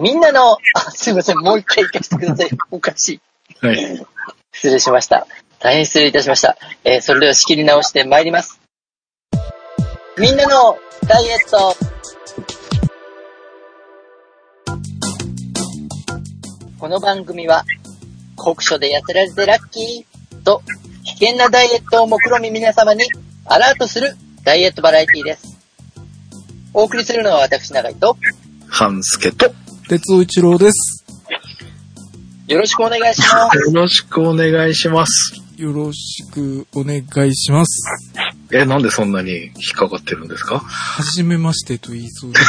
みんなの、あ、すいません、もう一回行かせてください。おかしい。はい。失礼しました。大変失礼いたしました。えーそれでは仕切り直して参ります。みんなのダイエットこの番組は、酷暑で痩せられてラッキーと、危険なダイエットを目論み皆様にアラートするダイエットバラエティです。お送りするのは私、長井と、半助と、よ鉄尾一郎です。よろしくお願いします。ろしくお願いします。よろしくお願いします。え、なんでそんなに引っかかってるんですか？はじめましてと言いそうでな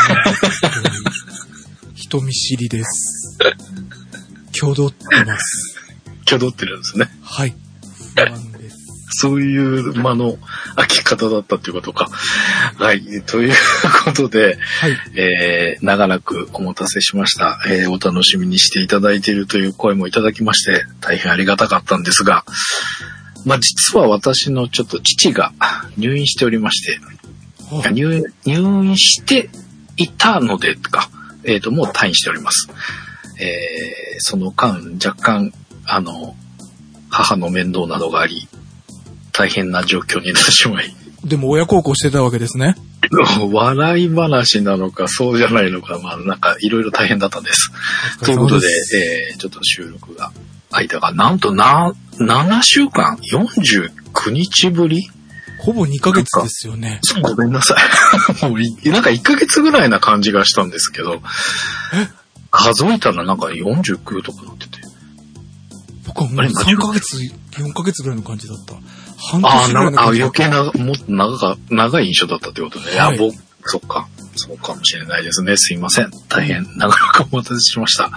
人見知りです。挙動ってます。挙動ってるんですね。はい。不安。そういう間の開き方だったっていうことか。はい。ということで、はい。えー、長らくお待たせしました。えー、お楽しみにしていただいているという声もいただきまして、大変ありがたかったんですが、まあ、実は私のちょっと父が入院しておりまして、あ入入院していたのでか、えっ、と、もう退院しております。えー、その間、若干、あの、母の面倒などがあり、大変な状況になってしまい、でも親孝行してたわけですね。笑い話なのか、そうじゃないのか、まあ、なんか、いろいろ大変だったんです。ということで、すえー、ちょっと収録が、間が、なんとな、7週間 ?49 日ぶり？ほぼ2ヶ月ですよね。ごめんなさい。もうい、なんか1ヶ月ぐらいな感じがしたんですけど、数えたらなんか49とかなってて。僕はもうあれ3ヶ月、4ヶ月ぐらいの感じだった。半ああ、年ぐらないあの感じだった。余計な、もっと長か、長い印象だったってことね。いや、はい僕、そっか。そうかもしれないですね。すいません。大変長らくお待たせしました。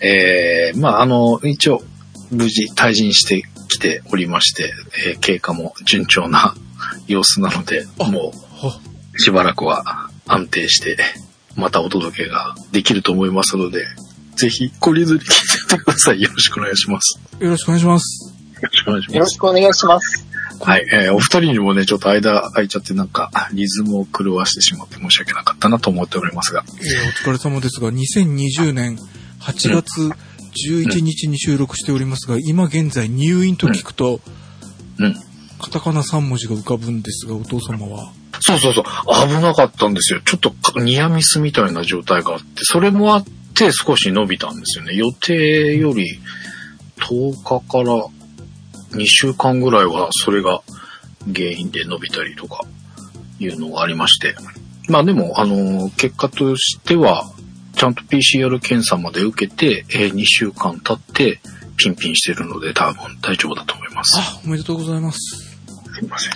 えー、まあ、あの、一応、無事退陣してきておりまして、えー経過も順調な様子なので、あもはう、しばらくは安定して、またお届けができると思いますので、ぜひ、懲りずに聞いてください。よろしくお願いします。よろしくお願いします。よろしくお願いしよます。ろしくお願いします。はい、えーお二人にもね、ちょっと間空いちゃってなんか、リズムを狂わしてしまって申し訳なかったなと思っておりますが。えーお疲れ様ですが、2020年8月11日に収録しておりますが、今現在入院と聞くと、うん。カタカナ3文字が浮かぶんですが、お父様は？そうそうそう、危なかったんですよ。ちょっとニアミスみたいな状態があって、それもあって少し伸びたんですよね。予定より10日から2週間ぐらいはそれが原因で伸びたりとかいうのがありまして。まあでも、あの、結果としては、ちゃんと PCR 検査まで受けて、えー2週間経ってピンピンしてるので多分大丈夫だと思います。あ、おめでとうございます。すいません。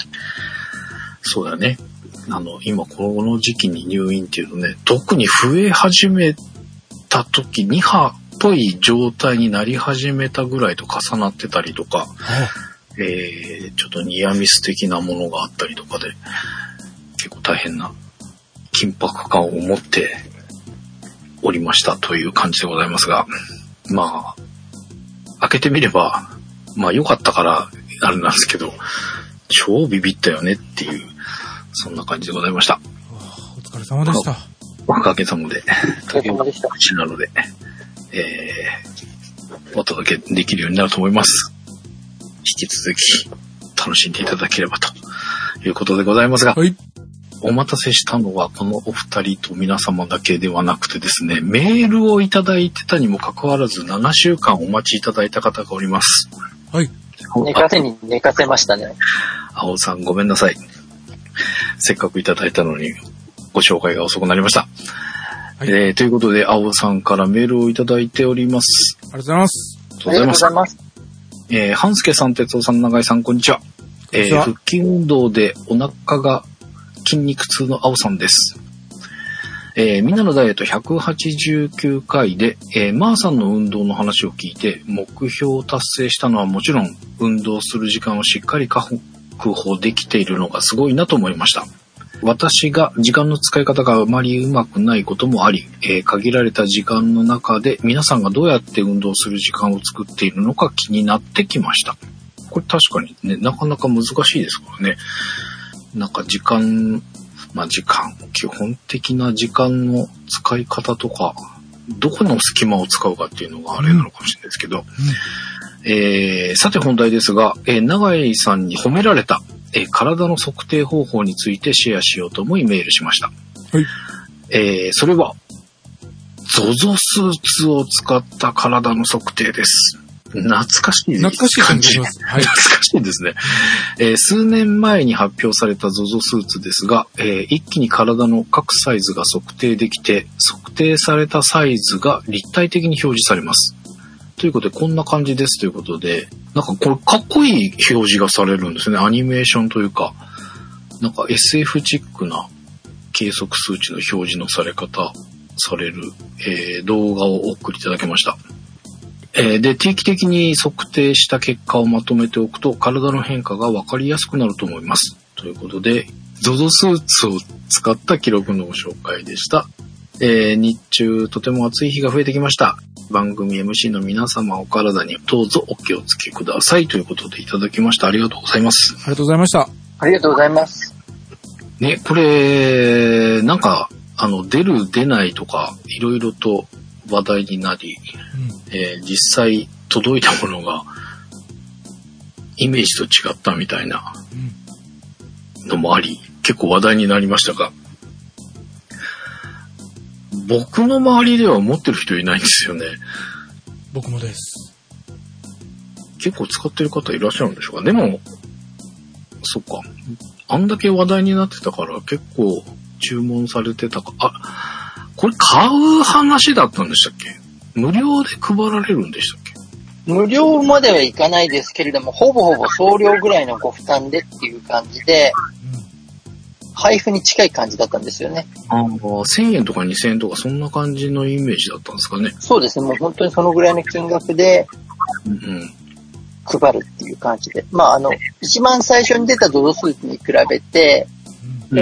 そうだね。あの、今この時期に入院っていうとね、特に増え始めた時、2波っぽい状態になり始めたぐらいと重なってたりとか、あ、えー、ちょっとニアミス的なものがあったりとかで、結構大変な緊迫感を持っておりましたという感じでございますが、まあ、開けてみれば、まあ良かったからあれなんですけど、超ビビったよねっていう、そんな感じでございました。お疲れ様でした。おかげさまで、お疲れ様でした。口なので、えー、お届けできるようになると思います。引き続き、楽しんでいただければということでございますが、はい。お待たせしたのはこのお二人と皆様だけではなくてですね、メールをいただいてたにもかかわらず7週間お待ちいただいた方がおります。はい。寝かせに寝かせましたね。青さんごめんなさい。せっかくいただいたのにご紹介が遅くなりました。はいえーということで、青さんからメールをいただいております。ありがとうございます。ありがとうございます。えー、半助さん、哲夫さん、長井さん、こんにちは。えー、こんにちは腹筋運動でお腹が筋肉痛の青さんです。えー、みんなのダイエット189回で、えー、マーさんの運動の話を聞いて、目標を達成したのはもちろん、運動する時間をしっかり確保できているのがすごいなと思いました。私が時間の使い方があまりうまくないこともあり、えー限られた時間の中で皆さんがどうやって運動する時間を作っているのか気になってきました。これ確かにね、なかなか難しいですからね。なんか時間、まあ時間、基本的な時間の使い方とか、どこの隙間を使うかっていうのがあれなのかもしれないですけど、えー、さて本題ですが、えー、長井さんに褒められた、えー体の測定方法についてシェアしようと思いメールしました。はい。えー、それは、ZOZO スーツを使った体の測定です。懐かしい懐かしい感じ。はい。懐かしいですね。えー数年前に発表された ZOZO スーツですが、えー一気に体の各サイズが測定できて、測定されたサイズが立体的に表示されます。ということで、こんな感じですということで、なんかこれかっこいい表示がされるんですね。アニメーションというか、なんか SF チックな計測数値の表示のされ方される、えー動画をお送りいただきました。えーで、定期的に測定した結果をまとめておくと、体の変化がわかりやすくなると思います。ということで、ZOZO スーツを使った記録のご紹介でした。えー日中とても暑い日が増えてきました。番組 MC の皆様お体にどうぞお気をつけくださいということでいただきました。ありがとうございます。ありがとうございました。ありがとうございます。ね、これ、なんか、あの、出る出ないとか、いろいろと話題になり、うん。えー実際届いたものが、イメージと違ったみたいなうん。のもあり、結構話題になりましたが、僕の周りでは持ってる人いないんですよね。僕もです。結構使ってる方いらっしゃるんでしょうか。でも、そっか。あんだけ話題になってたから結構注文されてたか。あ、これ買う話だったんでしたっけ？無料で配られるんでしたっけ？無料まではいかないですけれども、ほぼほぼ送料ぐらいのご負担でっていう感じで、配布に近い感じだったんですよね。ああ、1000円とか2000円とかそんな感じのイメージだったんですかね。そうですね、もう本当にそのぐらいの金額でうんうん。配るっていう感じで。まあ、あの、一番最初に出たドドスーツに比べて、うん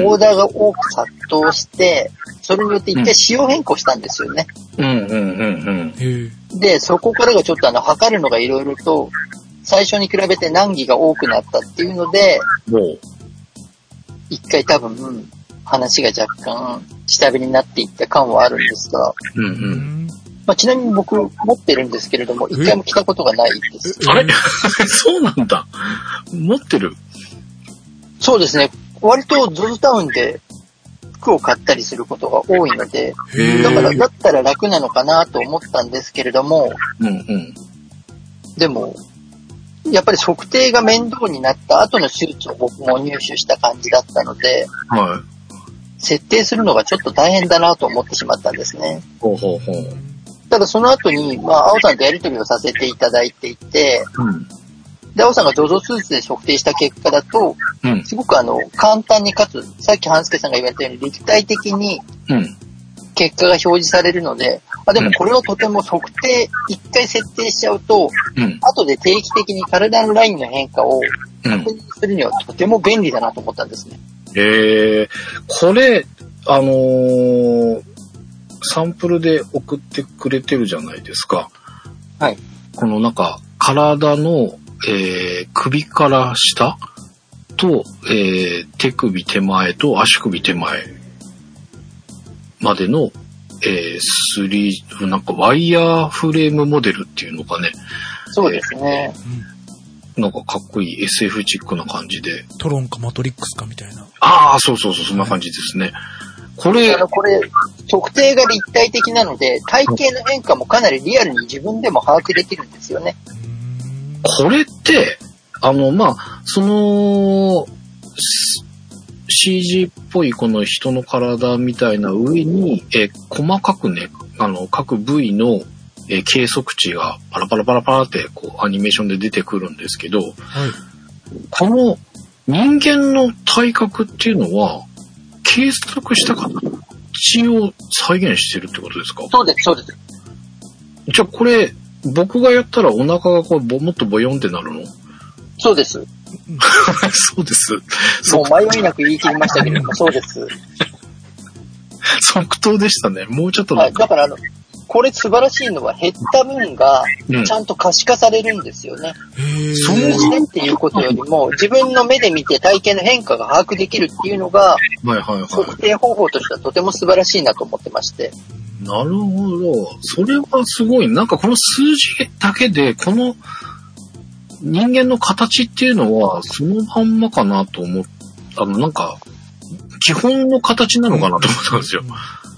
オーダーが多く殺到して、それによって一回仕様変更したんですよね。うんうんうんうん。で、そこからがちょっとあの、測るのがいろいろと、最初に比べて難儀が多くなったっていうので、もう、一回多分、話が若干下火になっていった感はあるんですが、うんう。うんん。まあ、ちなみに僕持ってるんですけれども、一回も着たことがないです。あれ？そうなんだ。持ってる？そうですね。割と ZOZO タウンで服を買ったりすることが多いので。だから、だったら楽なのかなと思ったんですけれども、うんうん。でも、やっぱり測定が面倒になった後の手術を僕も入手した感じだったので、はい。設定するのがちょっと大変だなと思ってしまったんですね。ほうほうほう。ただその後に、まあ、青さんとやり取りをさせていただいていて、うん。で、青さんが ZOZO スーツで測定した結果だと、うん。すごくあの、簡単にかつ、さっき半助さんが言われたように立体的にうん。結果が表示されるので、あ、でもこれはとても測定、一回設定しちゃうと、うん。後で定期的に体のラインの変化をうん確。認するにはとても便利だなと思ったんですね。えー、これ、あのーサンプルで送ってくれてるじゃないですか。はい。このなんか、体の、えー首から下と、えー手首手前と足首手前までの、えー、スリー、なんかワイヤーフレームモデルっていうのかね、そうですね。なんかかっこいい SF チックな感じで。トロンかマトリックスかみたいな。ああ、そうそうそう、そんな感じですね。これあ、の、これ、測定が立体的なので、体型の変化もかなりリアルに自分でも把握できるんですよね。うん。これって、あの、まあ、その、CG っぽいこの人の体みたいな上に、えー細かくね、あの、各部位の、えー計測値がパラパラパラパラって、こう、アニメーションで出てくるんですけど、はい。この人間の体格っていうのは、計測した形を再現してるってことですか？そうです、そうです。じゃあこれ、僕がやったらお腹がこうぼもっとボヨンってなるの？そうです。そうです。もう迷いなく言い切りましたけれども、そうです。即答でしたね。もうちょっとは。ないだから、あの、これ素晴らしいのは減った分がうんちゃんと可視化されるんですよね。数字でっていうことよりも、自分の目で見て体型の変化が把握できるっていうのが、測定方法としてはとても素晴らしいなと思ってまして。い。なるほど。それはすごい。なんかこの数字だけで、この人間の形っていうのは、そのまんまかなと思っあの、なんか、基本の形なのかなと思ったんですよ。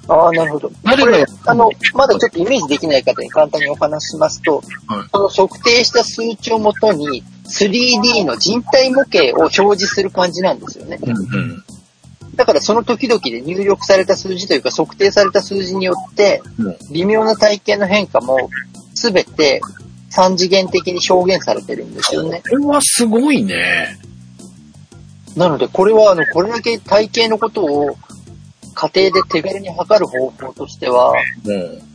ああ、なるほど。これ、あの、まだちょっとイメージできない方に簡単にお話ししますと、はいその測定した数値をもとに 3D の人体模型を表示する感じなんですよね。うんうん。だからその時々で入力された数字というか測定された数字によって、微妙な体型の変化もすべて三次元的に表現されてるんですよね。これはすごいね。なのでこれはあの、これだけ体型のことを家庭で手軽に測る方法としては、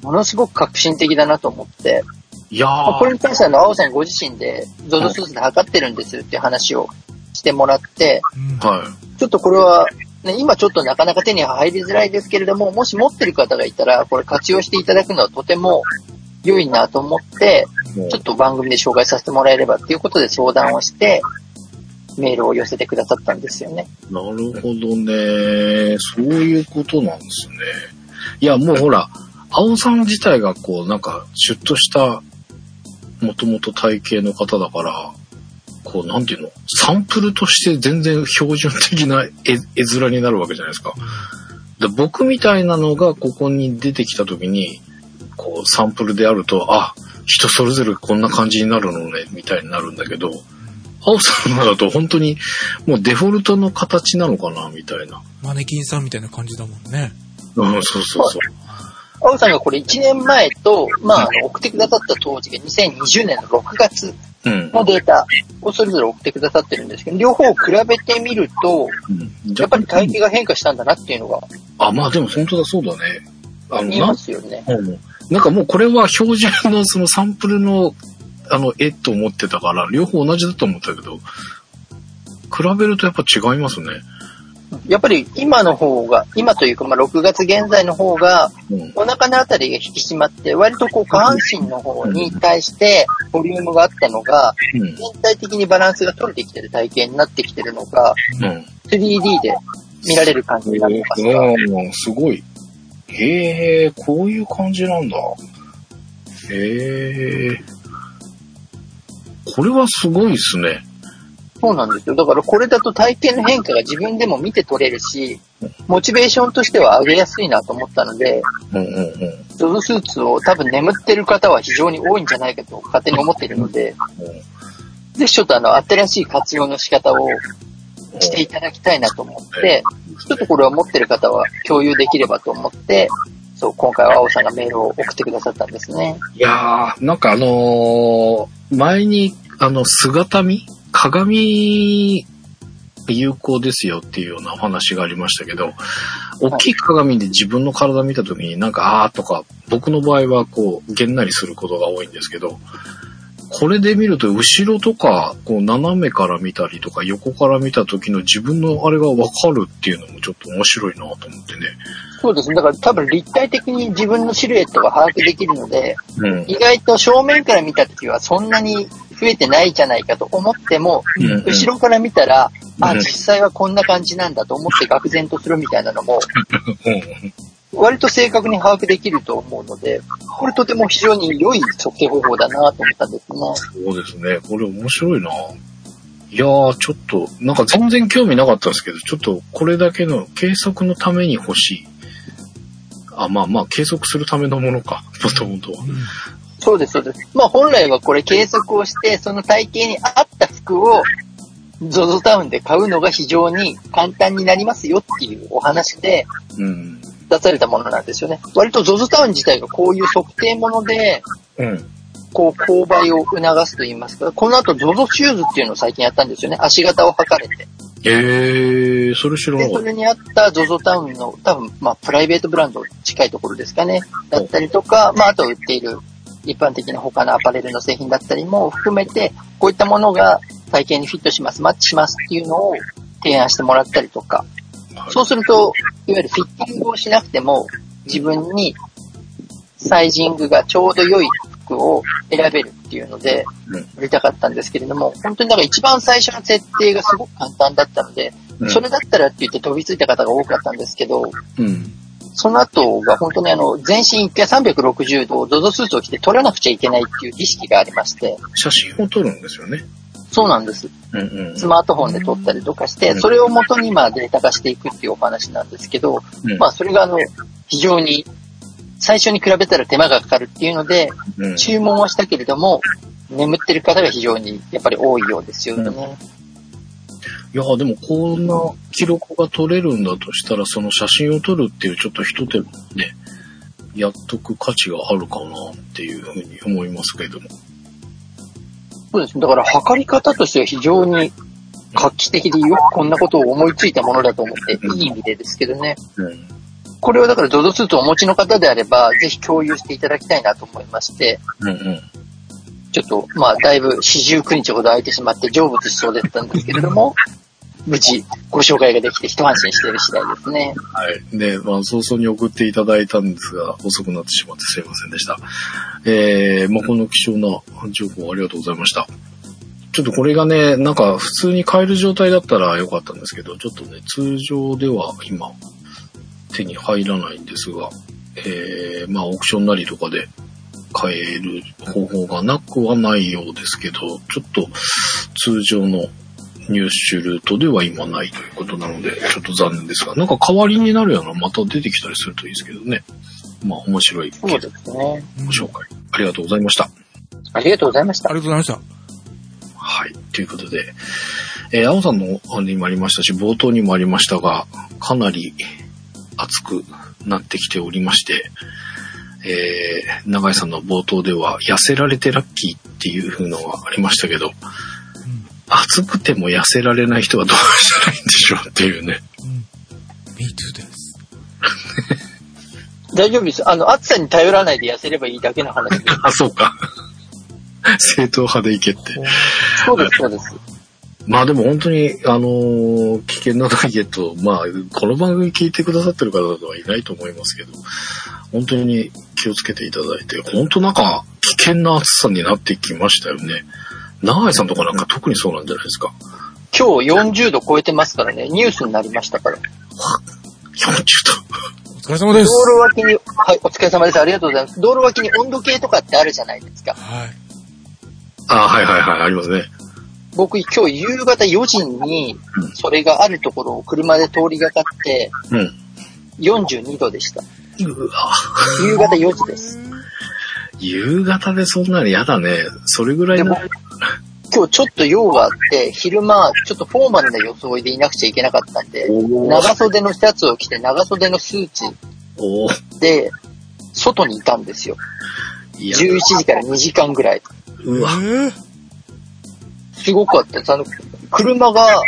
ものすごく革新的だなと思って、いやまあこれー。に関しては青さんご自身で ZOZO スーツで測ってるんですっていう話をしてもらって、うんはい。ちょっとこれは、ね、今ちょっとなかなか手に入りづらいですけれども、もし持ってる方がいたら、これ活用していただくのはとても良いなと思って、ちょっと番組で紹介させてもらえればっていうことで相談をして、メールを寄せてくださったんですよね。なるほどね。そういうことなんですね。いや、もうほら、青さん自体がこう、なんか、シュッとした、もともと体型の方だから、こう、なんていうの？サンプルとして全然標準的な絵絵面になるわけじゃないですか。で僕みたいなのがここに出てきた時に、こう、サンプルであると、あ、人それぞれこんな感じになるのね、みたいになるんだけど、青さんのだと本当にもうデフォルトの形なのかな、みたいな。マネキンさんみたいな感じだもんね。うん、そうそうそう。青さんがこれ1年前と、まあ、あの送ってくださった当時が2020年の6月うん。のデータをそれぞれ送ってくださってるんですけど、両方を比べてみると、うんやっぱり体型が変化したんだなっていうのがあ、まあでも本当だ、そうだね。あの、見えなますよね。うんなんかもうこれは標準のそのサンプルのあの絵と思ってたから、両方同じだと思ったけど、比べるとやっぱ違いますね。やっぱり今の方が、今というか、まあ、6月現在の方が、うん。お腹のあたりが引き締まって、割とこう下半身の方に対してボリュームがあったのが、うん。全体的にバランスが取れてきてる体型になってきてるのが、うん。3D で見られる感じになってますが、うん、すごい。へえ、こういう感じなんだ。へえ。これはすごいですね。そうなんですよ。だからこれだと体型の変化が自分でも見て取れるし、モチベーションとしては上げやすいなと思ったので、うんうんうん。スーツを多分眠ってる方は非常に多いんじゃないかと勝手に思っているので、ぜひちょっとあの、新しい活用の仕方をしていただきたいなと思って、ちょっとこれを持ってる方は共有できればと思って、そう、今回は青さんがメールを送ってくださったんですね。いやー、なんかあのー前に、あの、姿見？鏡、有効ですよっていうようなお話がありましたけど、大きい鏡で自分の体見たときになんか、あーとか、僕の場合はこう、げんなりすることが多いんですけど、これで見ると後ろとか、こう斜めから見たりとか横から見た時の自分のあれがわかるっていうのもちょっと面白いなと思ってね。そうですね。だから多分立体的に自分のシルエットが把握できるので、うん。意外と正面から見たときはそんなに増えてないじゃないかと思っても、うん後ろから見たら、あ、うん実際はこんな感じなんだと思って愕然とするみたいなのも、うん割と正確に把握できると思うので、これとても非常に良い測定方法だなと思ったんですね。そうですね。これ面白いな。いやー、ちょっと、なんか全然興味なかったんですけど、ちょっとこれだけの計測のために欲しい。あ、まあまあ、計測するためのものか、もともとは。そうです、そうです。まあ本来はこれ計測をして、その体型に合った服を ZOZO タウンで買うのが非常に簡単になりますよっていうお話でうん。出されたものなんですよね。割と ZOZO タウン自体がこういう測定もので、うん。こう、購買を促すと言いますか、この後 ZOZO シューズっていうのを最近やったんですよね。足型を測れて。えー、それ知らなで、かっそれにあった ZOZO タウンの多分、まあ、プライベートブランド近いところですかね。だったりとか、まあ、あと売っている一般的な他のアパレルの製品だったりも含めて、こういったものが体型にフィットします、マッチしますっていうのを提案してもらったりとか、た。そうすると、いわゆるフィッティングをしなくても、自分にサイジングがちょうど良い服を選べるっていうのでうん、売りたかったんですけれども、本当にだから一番最初の設定がすごく簡単だったので、うんそれだったらって言って飛びついた方が多かったんですけど、うん。その後が本当にあの、全身一回360度、ゾゾスーツを着て撮らなくちゃいけないっていう意識がありまして、写真を撮るんですよね。そうなんです。うんうん。スマートフォンで撮ったりとかして、うんそれを元にまあデータ化していくっていうお話なんですけど、うんまあそれがあの、非常に最初に比べたら手間がかかるっていうので、うん注文はしたけれども、眠ってる方が非常にやっぱり多いようですよね。いや、でもこんな記録が取れるんだとしたら、その写真を撮るっていうちょっと一手間ね、やっとく価値があるかなっていうふうに思いますけれども。そうですね。だから測り方としては非常に画期的でよくこんなことを思いついたものだと思って、いい意味でですけどね。うん。これをだから ZOZO スーツをお持ちの方であれば、ぜひ共有していただきたいなと思いまして、うんうん。ちょっと、まあ、だいぶ四十九日ほど空いてしまって成仏しそうだったんですけれども、無事ご紹介ができて一安心している次第ですね。はい。で、まあ、早々に送っていただいたんですが、遅くなってしまってすいませんでした。えー、まあ、この貴重な情報ありがとうございました。ちょっとこれがね、なんか普通に買える状態だったらよかったんですけど、ちょっとね、通常では今、手に入らないんですが、えー、まあ、オークションなりとかで買える方法がなくはないようですけど、ちょっと通常の入手ルートでは今ないということなので、ちょっと残念ですが、なんか代わりになるようなまた出てきたりするといいですけどね。まあ面白いそうですね。うんご紹介ありがとうございました。ありがとうございましたあり。がとうございまはい。ということで、えー、青さんのあれにもありましたし、冒頭にもありましたが、かなり熱くなってきておりまして、えー、長井さんの冒頭では、痩せられてラッキーっていう風のがありましたけど、暑くても痩せられない人はどうしたらいいんでしょうっていうね。うん。Me too です。大丈夫です。あの、暑さに頼らないで痩せればいいだけの話です。あ、そうか。正統派でいけって。そうです、そうです。まあでも本当に、あのー危険なダイエット、まあ、この番組聞いてくださってる方はいないと思いますけど、本当に気をつけていただいて、本当なんか危険な暑さになってきましたよね。長井さんとかなんか特にそうなんじゃないですか。今日40度超えてますからね、ニュースになりましたから。40お疲れ様です。道路脇に、はい、お疲れ様です。ありがとうございます。道路脇に温度計とかってあるじゃないですか。はい。度。あはいはいはい、ありますね。僕今日夕方4時にうん、それがあるところを車で通りがかって、うん。42度でした。うわ夕方4時です。夕方でそんなの嫌だね。それぐらいの今日ちょっと用があって、昼間、ちょっとフォーマルな装いでいなくちゃいけなかったんで、長袖のシャツを着て長袖のスーツで、外にいたんですよ。いや、11時から2時間ぐらい。うわえーすごかったです。あの、車が、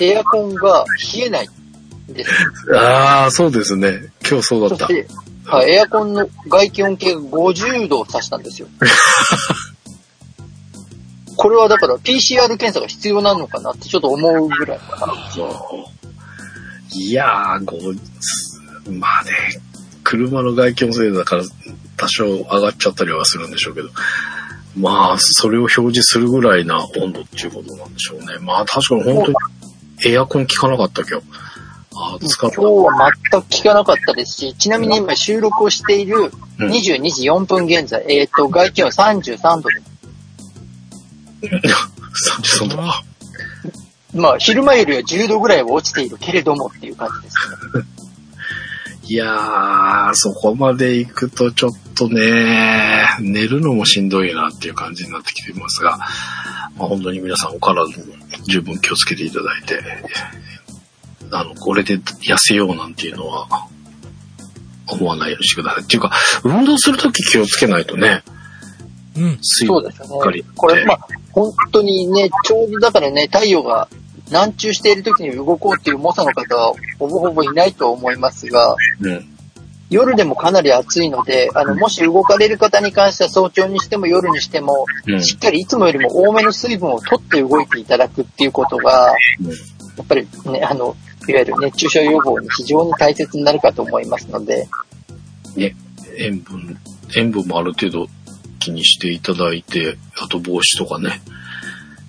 エアコンが冷えないんです。ああ、そうですね。今日そうだった。そして、はい、エアコンの外気温計が50度を指したんですよ。これはだから PCR 検査が必要なのかなってちょっと思うぐらいかな。いやー、こう、まあね、車の外気温制度だから多少上がっちゃったりはするんでしょうけど、まあ、それを表示するぐらいな温度っていうことなんでしょうね。まあ確かに本当にエアコン効かなかった今日。今日は全く聞かなかったですし、ちなみに今収録をしているうん22時4分現在、えっ、と、外気温33度で33度。あまあ、昼間よりは10度ぐらいは落ちているけれどもっていう感じですね。いやー、そこまで行くとちょっとね、寝るのもしんどいなっていう感じになってきていますが、まあ、本当に皆さんお体に十分気をつけていただいて、あの、これで痩せようなんていうのは、思わないようにしてください。っていうか、運動するとき気をつけないとね、うん。水分そうですばっかりね。これ、まあ、本当にね、ちょうどだからね、太陽が南中している時に動こうっていう猛者の方はほぼほぼいないと思いますが、うん。夜でもかなり暑いので、あの、もし動かれる方に関しては早朝にしても夜にしても、うん。しっかりいつもよりも多めの水分を取って動いていただくっていうことが、うんやっぱりね、あの、いわゆる熱中症予防に非常に大切になるかと思いますので、ね、塩分、塩分もある程度気にしていただいて、あと帽子とかね、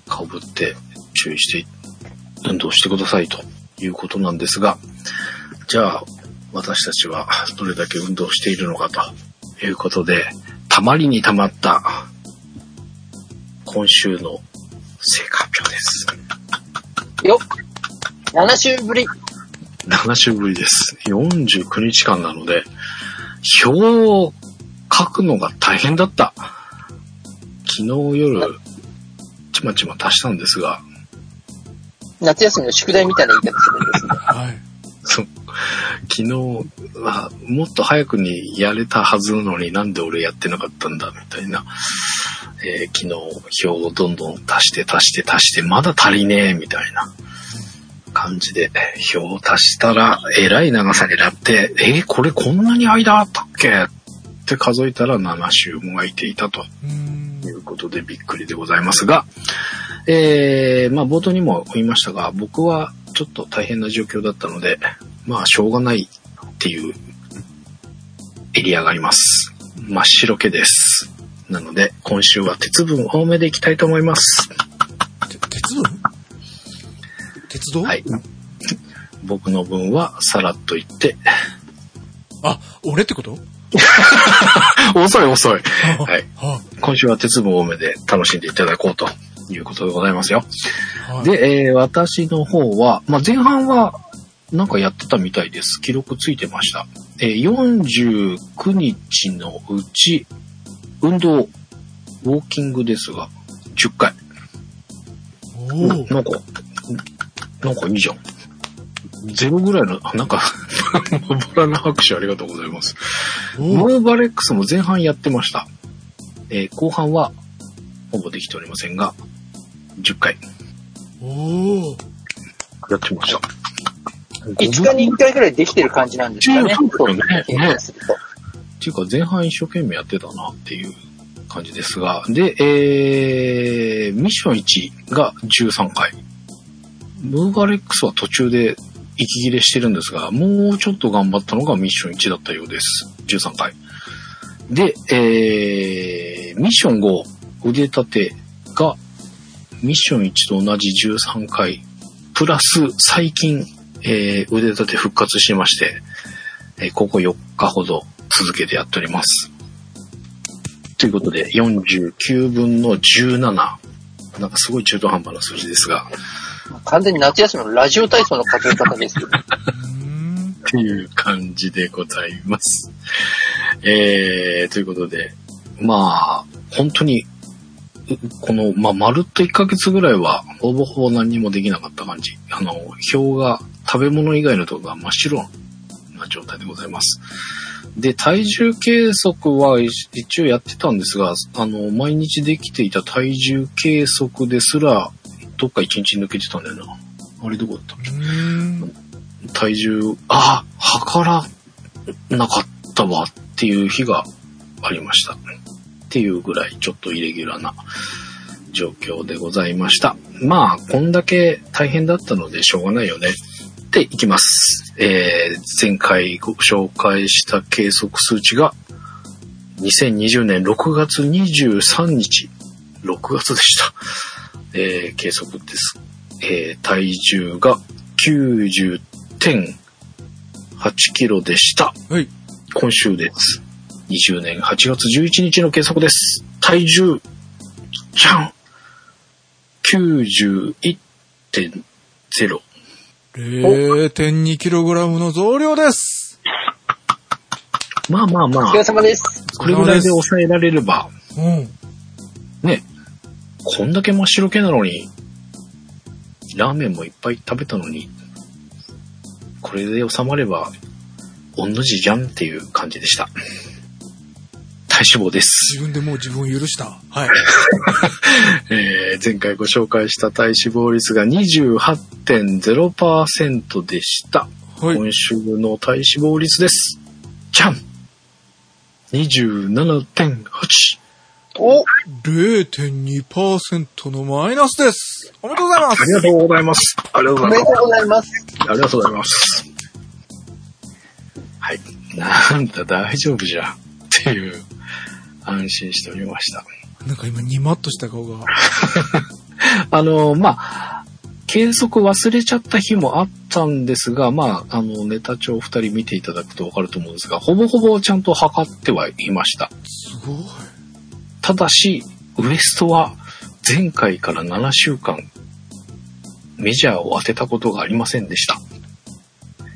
かぶって注意して運動してくださいということなんですが、じゃあ、私たちはどれだけ運動しているのかということで、たまりにたまった今週の成果発表です。よっ !7 週ぶり7週ぶりです。49日間なので、表を書くのが大変だった。昨日夜、ちまちま足したんですが、夏休みの宿題みたいな言い方するんですね。はい。そう昨日はもっと早くにやれたはずなのになんで俺やってなかったんだみたいな、えー昨日表をどんどん足して足して足してまだ足りねえみたいな感じで表を足したらえらい長さになって、えーこれこんなに間あったっけ？って数えたら7週も空いていたと。いうことでびっくりでございますが、えー、まあ冒頭にも言いましたが、僕はちょっと大変な状況だったので、まあしょうがないっていうエリアがあります。真っ白けです。なので、今週は鉄分多めでいきたいと思います。て鉄分？鉄道？はい。僕の分はさらっと言って、あ、俺ってこと？遅い遅い。はい。は今週は鉄分多めで楽しんでいただこうということでございますよ。はい。で、えー私の方は、まあ、前半はなんかやってたみたいです。記録ついてました。えー49日のうち、運動、ウォーキングですが、10回。なんか、なんかいいじゃん。ゼロぐらいの、あなんか、まばらな拍手ありがとうございます。おモーーバレックスも前半やってました。えー後半は、ほぼできておりませんが、10回おーやってました。5日に1回ぐらいできてる感じなんですかね。そうすると。っていうか前半一生懸命やってたなっていう感じですが、で、えー、ミッション1が13回。ムーバレックスは途中で息切れしてるんですが、もうちょっと頑張ったのがミッション1だったようです。13回。で、えー、ミッション5、腕立てが、ミッション1と同じ13回、プラス最近、えー、腕立て復活しまして、えーここ4日ほど続けてやっております。ということで、49分の17。なんかすごい中途半端な数字ですが、完全に夏休みのラジオ体操の数え方ですよ。っていう感じでございます。えー、ということで、まあ、本当に、うこの、まあ、まるっと1ヶ月ぐらいは、ほぼほぼ何にもできなかった感じ。あの、表が、食べ物以外のところが真っ白な状態でございます。で、体重計測は一一応やってたんですが、あの、毎日できていた体重計測ですら、どっか一日抜けてたんだよな。あれどこだったうーん体重、あ、測らなかったわっていう日がありました。っていうぐらいちょっとイレギュラーな状況でございました。まあ、こんだけ大変だったのでしょうがないよね。っていきます。えー、前回ご紹介した計測数値が2020年6月23日、6月でした。えー、計測です。えー、体重が90.8キロでした。はい。今週です。20年8月11日の計測です。体重、じゃん !91.0。0.2kg の増量です。まあまあまあお疲れ、様です。これぐらいで抑えられれば、うん。ね、こんだけ真っ白けなのに、ラーメンもいっぱい食べたのに、これで収まれば、同じじゃんっていう感じでした。体脂肪です。自分でもう自分を許した。はい。えー前回ご紹介した体脂肪率が28.0%でした。はい。今週の体脂肪率です。じゃん !27.8! お0.2%のマイナスです。おめでとうございますあ。りがとうございます。ありがとうございますおめでと。うございます。ありがとうございます。はい。なんだ大丈夫じゃんっていう安心しておりました。なんか今、ニマッとした顔が。あの、まあ、計測忘れちゃった日もあったんですが、まあ、あの、ネタ帳二人見ていただくとわかると思うんですが、ほぼほぼちゃんと測ってはいました。すごい。ただし、ウエストは前回から7週間、メジャーを当てたことがありませんでした。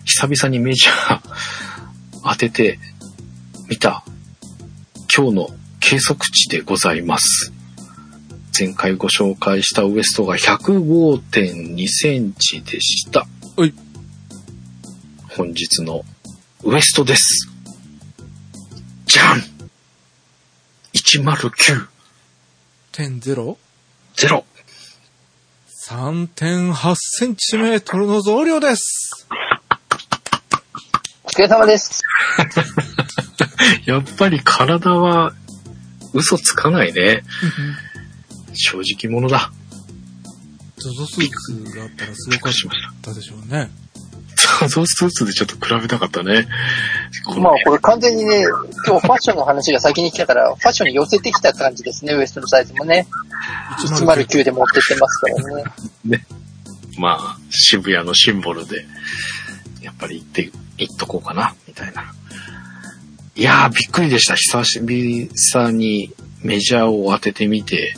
久々にメジャー当ててみた今日の計測値でございます。前回ご紹介したウエストが105.2センチでした。はい。本日のウエストです。じゃん !109.0 点ゼロ？3.8センチメートルの増量です。お疲れ様です。やっぱり体は嘘つかないね。正直者だ。ゾゾスーツがあったらすごかっ。たでしょうね。ゾゾスーツでちょっと比べたかったね。まあこれ完全にね、今日ファッションの話が先に来たから、ファッションに寄せてきた感じですね、ウエストのサイズもね。109で持ってってますから ね。まあ、渋谷のシンボルで、やっぱり行って、行っとこうかな、みたいな。いやー、びっくりでした。久しぶりさにメジャーを当ててみて、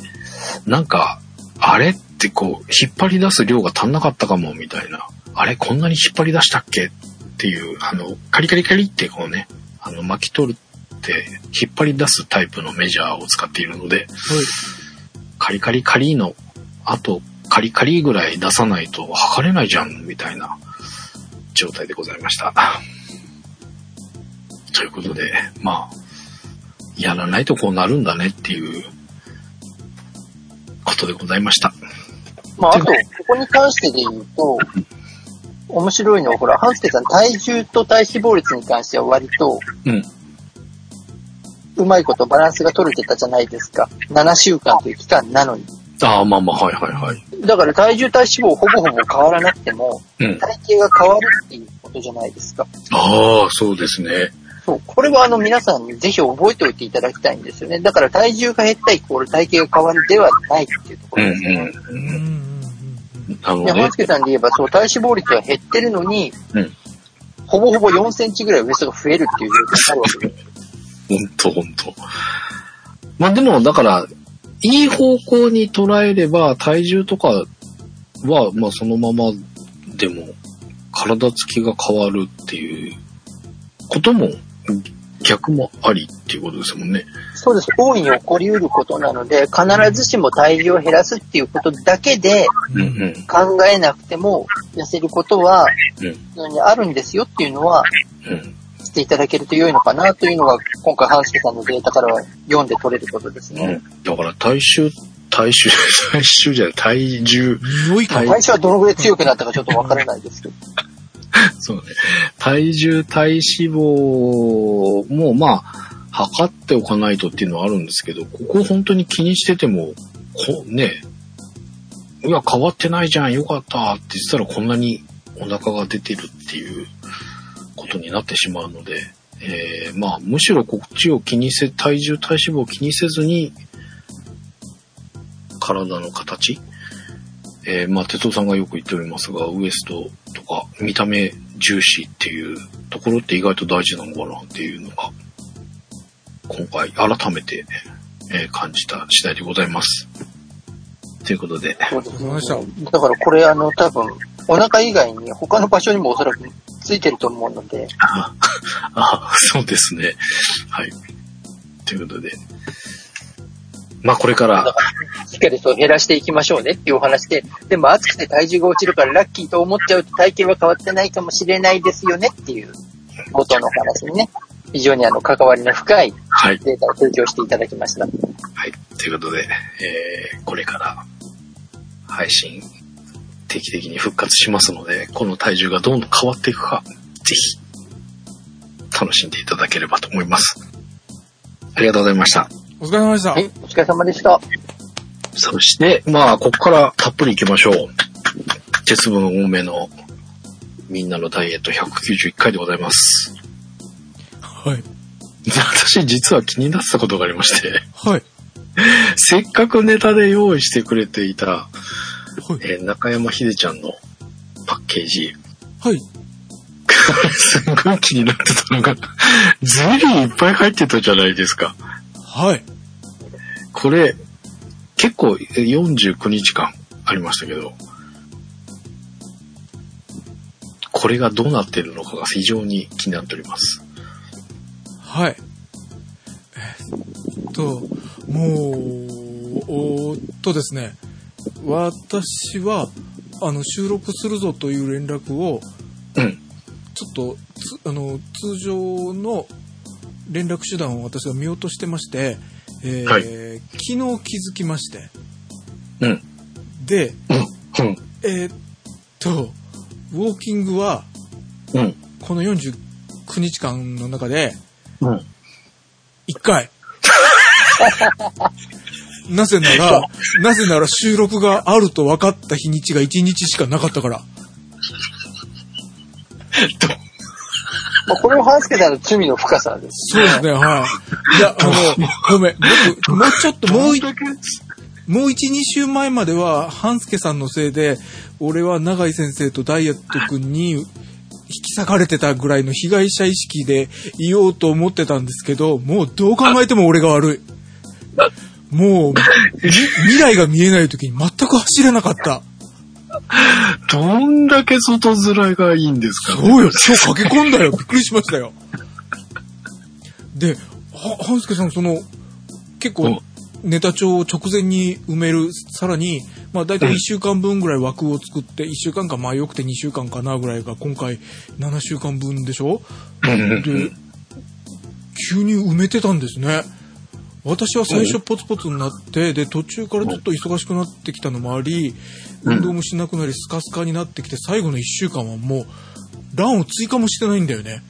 なんか、あれってこう、引っ張り出す量が足んなかったかも、みたいな。あれ、こんなに引っ張り出したっけ？っていう、あの、カリカリカリってこうね、あの、巻き取るって、引っ張り出すタイプのメジャーを使っているので、カリカリカリの、あと、カリカリぐらい出さないと測れないじゃん、みたいな状態でございました。ということで、まあ、やらないとこうなるんだねっていうことでございました。まああと、ここに関してで言うと、面白いのは、ほら、ハンスケさん、体重と体脂肪率に関しては割と、うん。うまいことバランスが取れてたじゃないですか。7週間という期間なのに。ああ、まあまあ、はいはいはい。だから体重体脂肪ほぼほぼ変わらなくても、うん。体型が変わるっていうことじゃないですか。ああ、そうですね。そう。これはあの皆さんにぜひ覚えておいていただきたいんですよね。だから体重が減ったイコール体型が変わるではないっていうとこうんろですね。うん。うんうんうんあのねマスケさんで言えば、そう、体脂肪率は減ってるのに、うんほぼほぼ4センチぐらいウエストが増えるっていう状況になるわけです。ほんとほんと。まあでも、だから、いい方向に捉えれば、体重とかは、まあそのままでも、体つきが変わるっていうことも、逆もありっていうことですもんね。そうです。大いに起こり得ることなので、必ずしも体重を減らすっていうことだけでうんうん。考えなくても痩せることはあるんですよっていうのはうん。していただけると良いのかなというのが今回ハンスケさんのデータからは読んで取れることですね。だから体重、体重、体重じゃない、体重、匂いかはい最初はどのぐらい強くなったかちょっとわからないですけど。そうね。体重、体脂肪も、まあ、測っておかないとっていうのはあるんですけど、ここ本当に気にしてても、こね、いや、変わってないじゃん、よかったって言ったらこんなにお腹が出てるっていうことになってしまうので、えーまあ、むしろこっちを気にせ、体重、体脂肪を気にせずに、体の形、えーまあ、哲夫さんがよく言っておりますが、ウエストとか見た目重視っていうところって意外と大事なのかなっていうのが、今回改めて、えー感じた次第でございます。ということで、そうですわかりましただからこれあの多分、お腹以外に他の場所にもおそらくついてると思うので、あ、あそうですね。はい。ということで、まあこれから、しっかりそう減らしていきましょうねっていうお話で、でも暑くて体重が落ちるからラッキーと思っちゃうと体型は変わってないかもしれないですよねっていう冒頭のお話にね、非常にあの関わりの深いはい。データを提供していただきました。はい。ということで、えー、これから配信定期的に復活しますので、この体重がどんどん変わっていくか、ぜひ楽しんでいただければと思います。ありがとうございました。お疲れ様でした。はい、お疲れ様でした。そして、まあ、ここからたっぷり行きましょう。鉄分多めのみんなのダイエット191回でございます。はい。で私実は気になってたことがありまして、はい。せっかくネタで用意してくれていた、はい。えー中山秀ちゃんのパッケージ、はい。すんごい気になってたのが、ゼリーいっぱい入ってたじゃないですか。はい。これ、結構えー49日間ありましたけど、これがどうなっているのかが非常に気になっております。はい。えっと、もう、おーっとですね、私は、あの、収録するぞという連絡を、うん。ちょっと、つあの、通常の連絡手段を私は見落としてまして、えーはい昨日気づきまして、うん。で、うん。うん。えーっと、ウォーキングは、うん。この49日間の中で、うん。一回。なぜなら、なぜなら収録があると分かった日にちが1日しかなかったから。まあ、これも半助さんの罪の深さです。そうですね、はい。いや、あの、ごめん。僕、もうちょっと、もうい、もう1、2週前までは、半助さんのせいで、俺は永井先生とダイエット君に引き裂かれてたぐらいの被害者意識でいようと思ってたんですけど、もうどう考えても俺が悪い。もう、み未来が見えない時に全く走れなかった。どんだけ外面がいいんですかそうよ、今日駆け込んだよ。びっくりしましたよ。で、は、半助さん、その、結構、ネタ帳を直前に埋める、さらに、まあ大体1週間分ぐらい枠を作って、1週間か、まあよくて2週間かなぐらいが今回7週間分でしょ？うんで、急に埋めてたんですね。私は最初ポツポツになって、で、途中からちょっと忙しくなってきたのもあり、運動もしなくなりスカスカになってきて、最後の1週間はもう、ランを追加もしてないんだよね。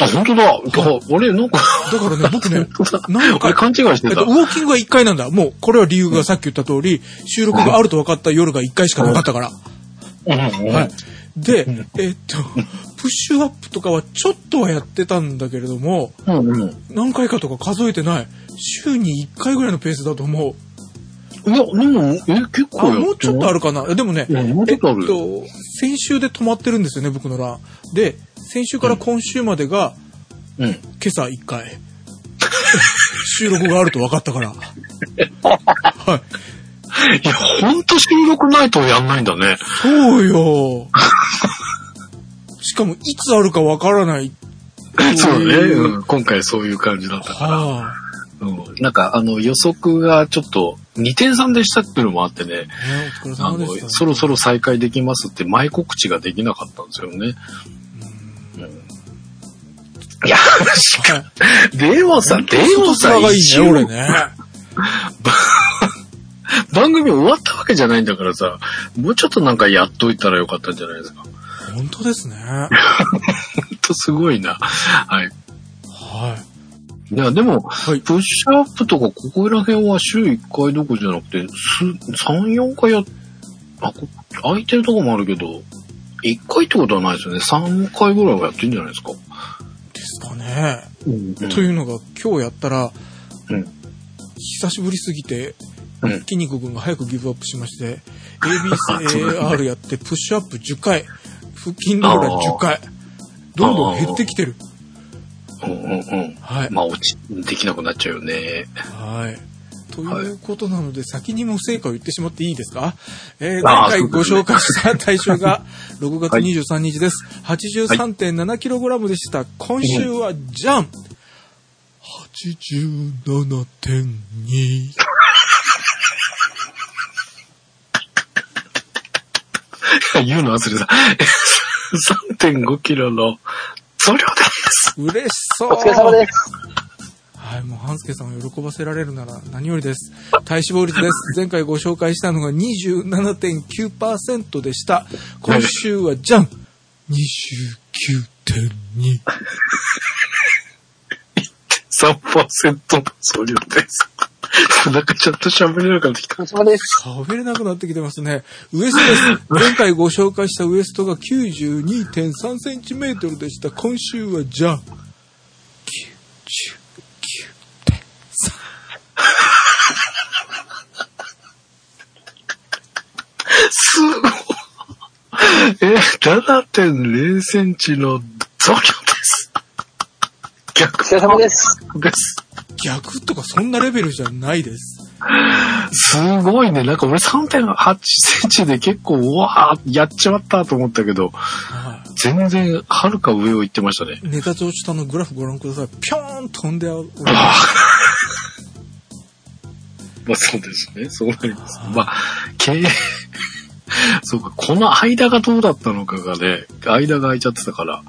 あ、本当だ。あ俺、なんか、だからね、僕ね、何あれ回勘違いしてたえっと、。ウォーキングは1回なんだ。もう、これは理由がさっき言った通り、収録があると分かった夜が1回しかなかったから。うんはい。で、えっと、プッシュアップとかはちょっとはやってたんだけれども、うんうん。何回かとか数えてない。週に1回ぐらいのペースだと思う。いや、でも、え、結あ、構やもうちょっとある。るかな？でもね、うんもえっと、先週で止まってるんですよね、僕の欄。で、先週から今週までが、うん。今朝1回。収録があると分かったから。はい。いや、ほんと収録ないとやんないんだね。そうよ。しかも、いつあるか分からない。そうね、うんうん。今回そういう感じだったから。はうん。なんか、あの、予測がちょっと、2点3でしたっていうのもあってね、あのそろそろ再開できますって前告知ができなかったんですよね。いや、しか、はい。でもさ、でもさ、がいいね、一ね。番組終わったわけじゃないんだからさ、もうちょっとなんかやっといたらよかったんじゃないですか。本当ですね。ほんとすごいな。はい。はい。いや、でも、はい。プッシュアップとかここら辺は週1回どころじゃなくて、す3、4回や、あ、こ空いてるとこもあるけど、1回ってことはないですよね。3回ぐらいはやってんじゃないですか。ですかね。うんというのが、今日やったら、うん久しぶりすぎて、うん筋肉君が早くギブアップしまして、ABCAR やって、プッシュアップ10回、腹筋ローラー10回、どんどん減ってきてる。うんうんうん。はい。まあ、落ち、できなくなっちゃうよね。はい。ということなので、先にもう成果を言ってしまっていいですか？えー、前回ご紹介した対象が 6月はい23日です。83.7kg でした。今週はじゃん !87.2。言うの忘れた。3.5キロの増量です。嬉しそうお疲れ様です。はい、もう、半助さんを喜ばせられるなら何よりです。体脂肪率です。前回ご紹介したのが27.9%でした。今週はじゃん !29.2。3% の増量です。なんかちょっと喋れなくなってきた。お疲れ様です。喋れなくなってきてますね。ウエストです。前回ご紹介したウエストが92.3センチメートルでした。今週はじゃんすごい。え、7.0センチの増量です。逆お疲れ様です。です。逆とかそんなレベルじゃないです。すごいね。なんか俺3.8センチで結構、うわーやっちまったと思ったけど、は全然、はるか上を行ってましたね。い。ネタ帳下のグラフご覧ください。ぴょーん飛んであ。まあそうですね。そうなります。まあ、経営、そうか、この間がどうだったのかがね、間が空いちゃってたから、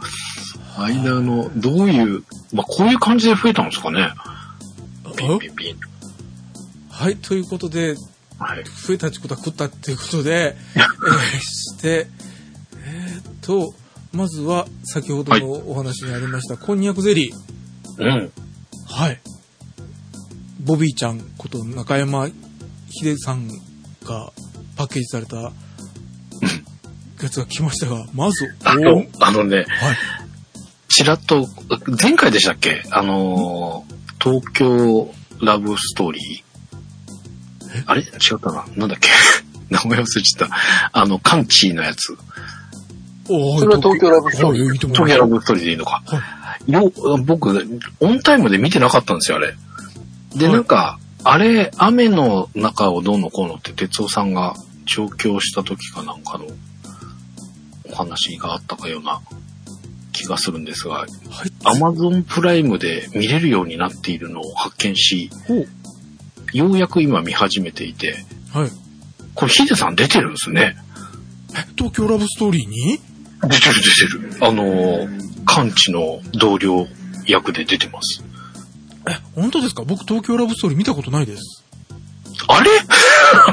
間の、どういう、まあこういう感じで増えたんですかね。ピンピンピン。はい、ということで、はい。増えたってことは食ったっていうことで、えーして、えーっと、まずは先ほどのお話にありました、こんにゃくゼリー。うん。はい。ボビーちゃんこと中山秀さんがパッケージされたやつが来ましたが、まず、あおの、あのね、はい。ちらっと、前回でしたっけ？あのー、東京ラブストーリー？あれ？違ったな。なんだっけ？名前忘れちゃった。あの、カンチーのやつ。それは東京ラブストーリー東京ラブストーリーでいいのか。よ、僕、オンタイムで見てなかったんですよ、あれ。で、はいなんか、あれ、雨の中をどうのこうのって、哲夫さんが上京した時かなんかのお話があったかような気がするんですが、はい。アマゾンプライムで見れるようになっているのを発見し。ようやく今見始めていて、はい。これヒデさん出てるんですね。え、東京ラブストーリーに？出てる出てる。あのー、完治の同僚役で出てます。え、本当ですか？僕東京ラブストーリー見たことないです。あれ？あ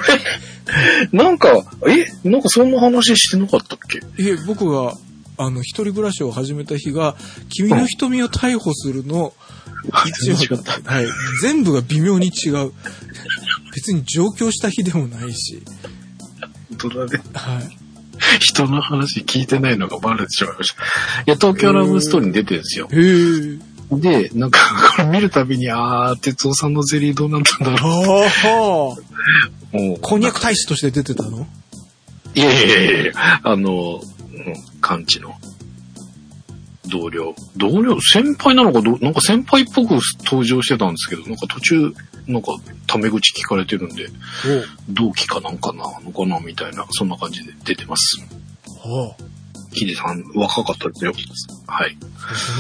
れ？なんか、え？なんかそんな話してなかったっけ？いえ、僕が、あの、一人暮らしを始めた日が、君の瞳を逮捕するの、一応 はい。全部が微妙に違う。別に上京した日でもないし、本当だね。はい。人の話聞いてないのがバレてしまいました。いや、東京ラブストーリーに出てるんですよ。へえ。で、なんか、これ見るたびに、あー、哲夫さんのゼリーどうなったんだろはあ。う。もう、こんにゃく大使として出てたの？いやいやいやいやあの、うん、完治の同僚。同僚先輩なのかどう、なんか先輩っぽく登場してたんですけど、なんか途中、なんか、タメ口聞かれてるんで、同期かなんかなのかなみたいな、そんな感じで出てます。はあ。ヒデさん、若かったですよ。はい。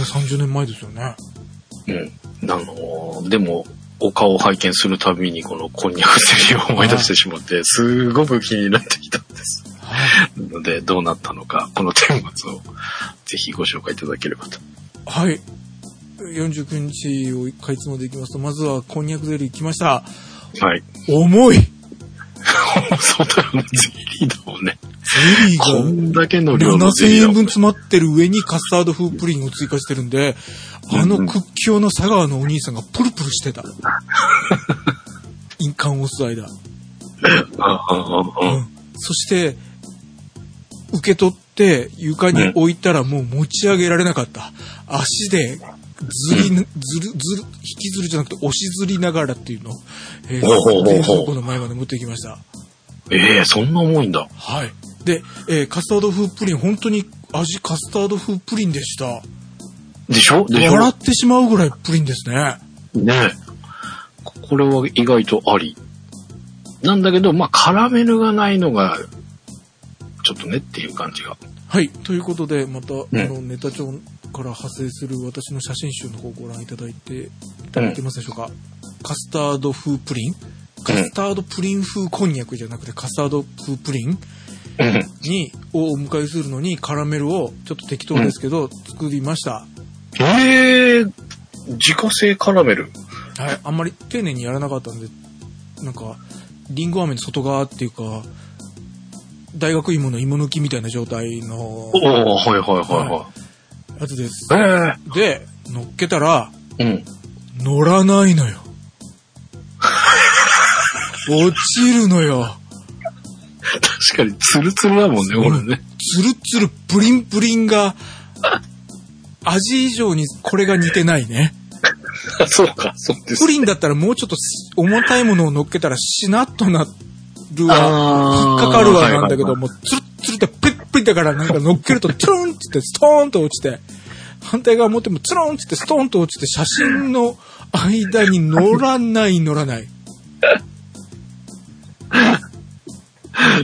それ30年前ですよね。うん。あのーでも、お顔を拝見するたびに、このこんにゃくゼリーを思い出してしまって、すごく気になってきたんです。はい。ので、どうなったのか、この顛末を、ぜひご紹介いただければと。はい。49日をかいつまでいきますと、まずはこんにゃくゼリー来ました。はい。重いゼ そうだよね、ゼリーだもんね。リこーんだけの量がのゼ7000リーね。円分詰まってる上にカスタード風プリンを追加してるんで、あの屈強の佐川のお兄さんがプルプルしてた。印鑑を押す間。うんそして、受け取って床に置いたらもう持ち上げられなかった。足でずり、ずる、ずる、引きずるじゃなくて押しずりながらっていうのを、えー、冷蔵庫の前まで持ってきました。ええそんな重いんだ。はい。で、えーカスタード風プリン、本当に味カスタード風プリンでした。でしょ？でしょ？笑ってしまうぐらいプリンですね。ねえ。これは意外とあり。なんだけど、まあ、カラメルがないのが、ちょっとねっていう感じが。はい。ということで、また、んあの、ネタ帳から派生する私の写真集の方をご覧いただいて、いただけますでしょうか？カスタード風プリン？カスタードプリン風こんにゃくじゃなくてカスタード風プリン？うん。に、をお迎えするのにカラメルをちょっと適当ですけど、作りました。ええ自家製カラメル。はい。あんまり丁寧にやらなかったんで、なんか、リンゴ飴の外側っていうか、大学芋の芋抜きみたいな状態のおおはいはいはやつです。いはい。で、乗っけたら、ええうん。乗らないのよ。落ちるのよ。確かにツルツルだもんね、これね。つるつるプリンプリンが、味以上にこれが似てないね。そうか、そうです。プリンだったらもうちょっとし重たいものを乗っけたらしなっとなるわ、引っかかるわなんだけど、もうツルッツルってプリップリだからなんか乗っけるとトゥルンってストーンと落ちて、反対側持ってもツルンってストーンと落ちて写真の間に乗らない乗らない。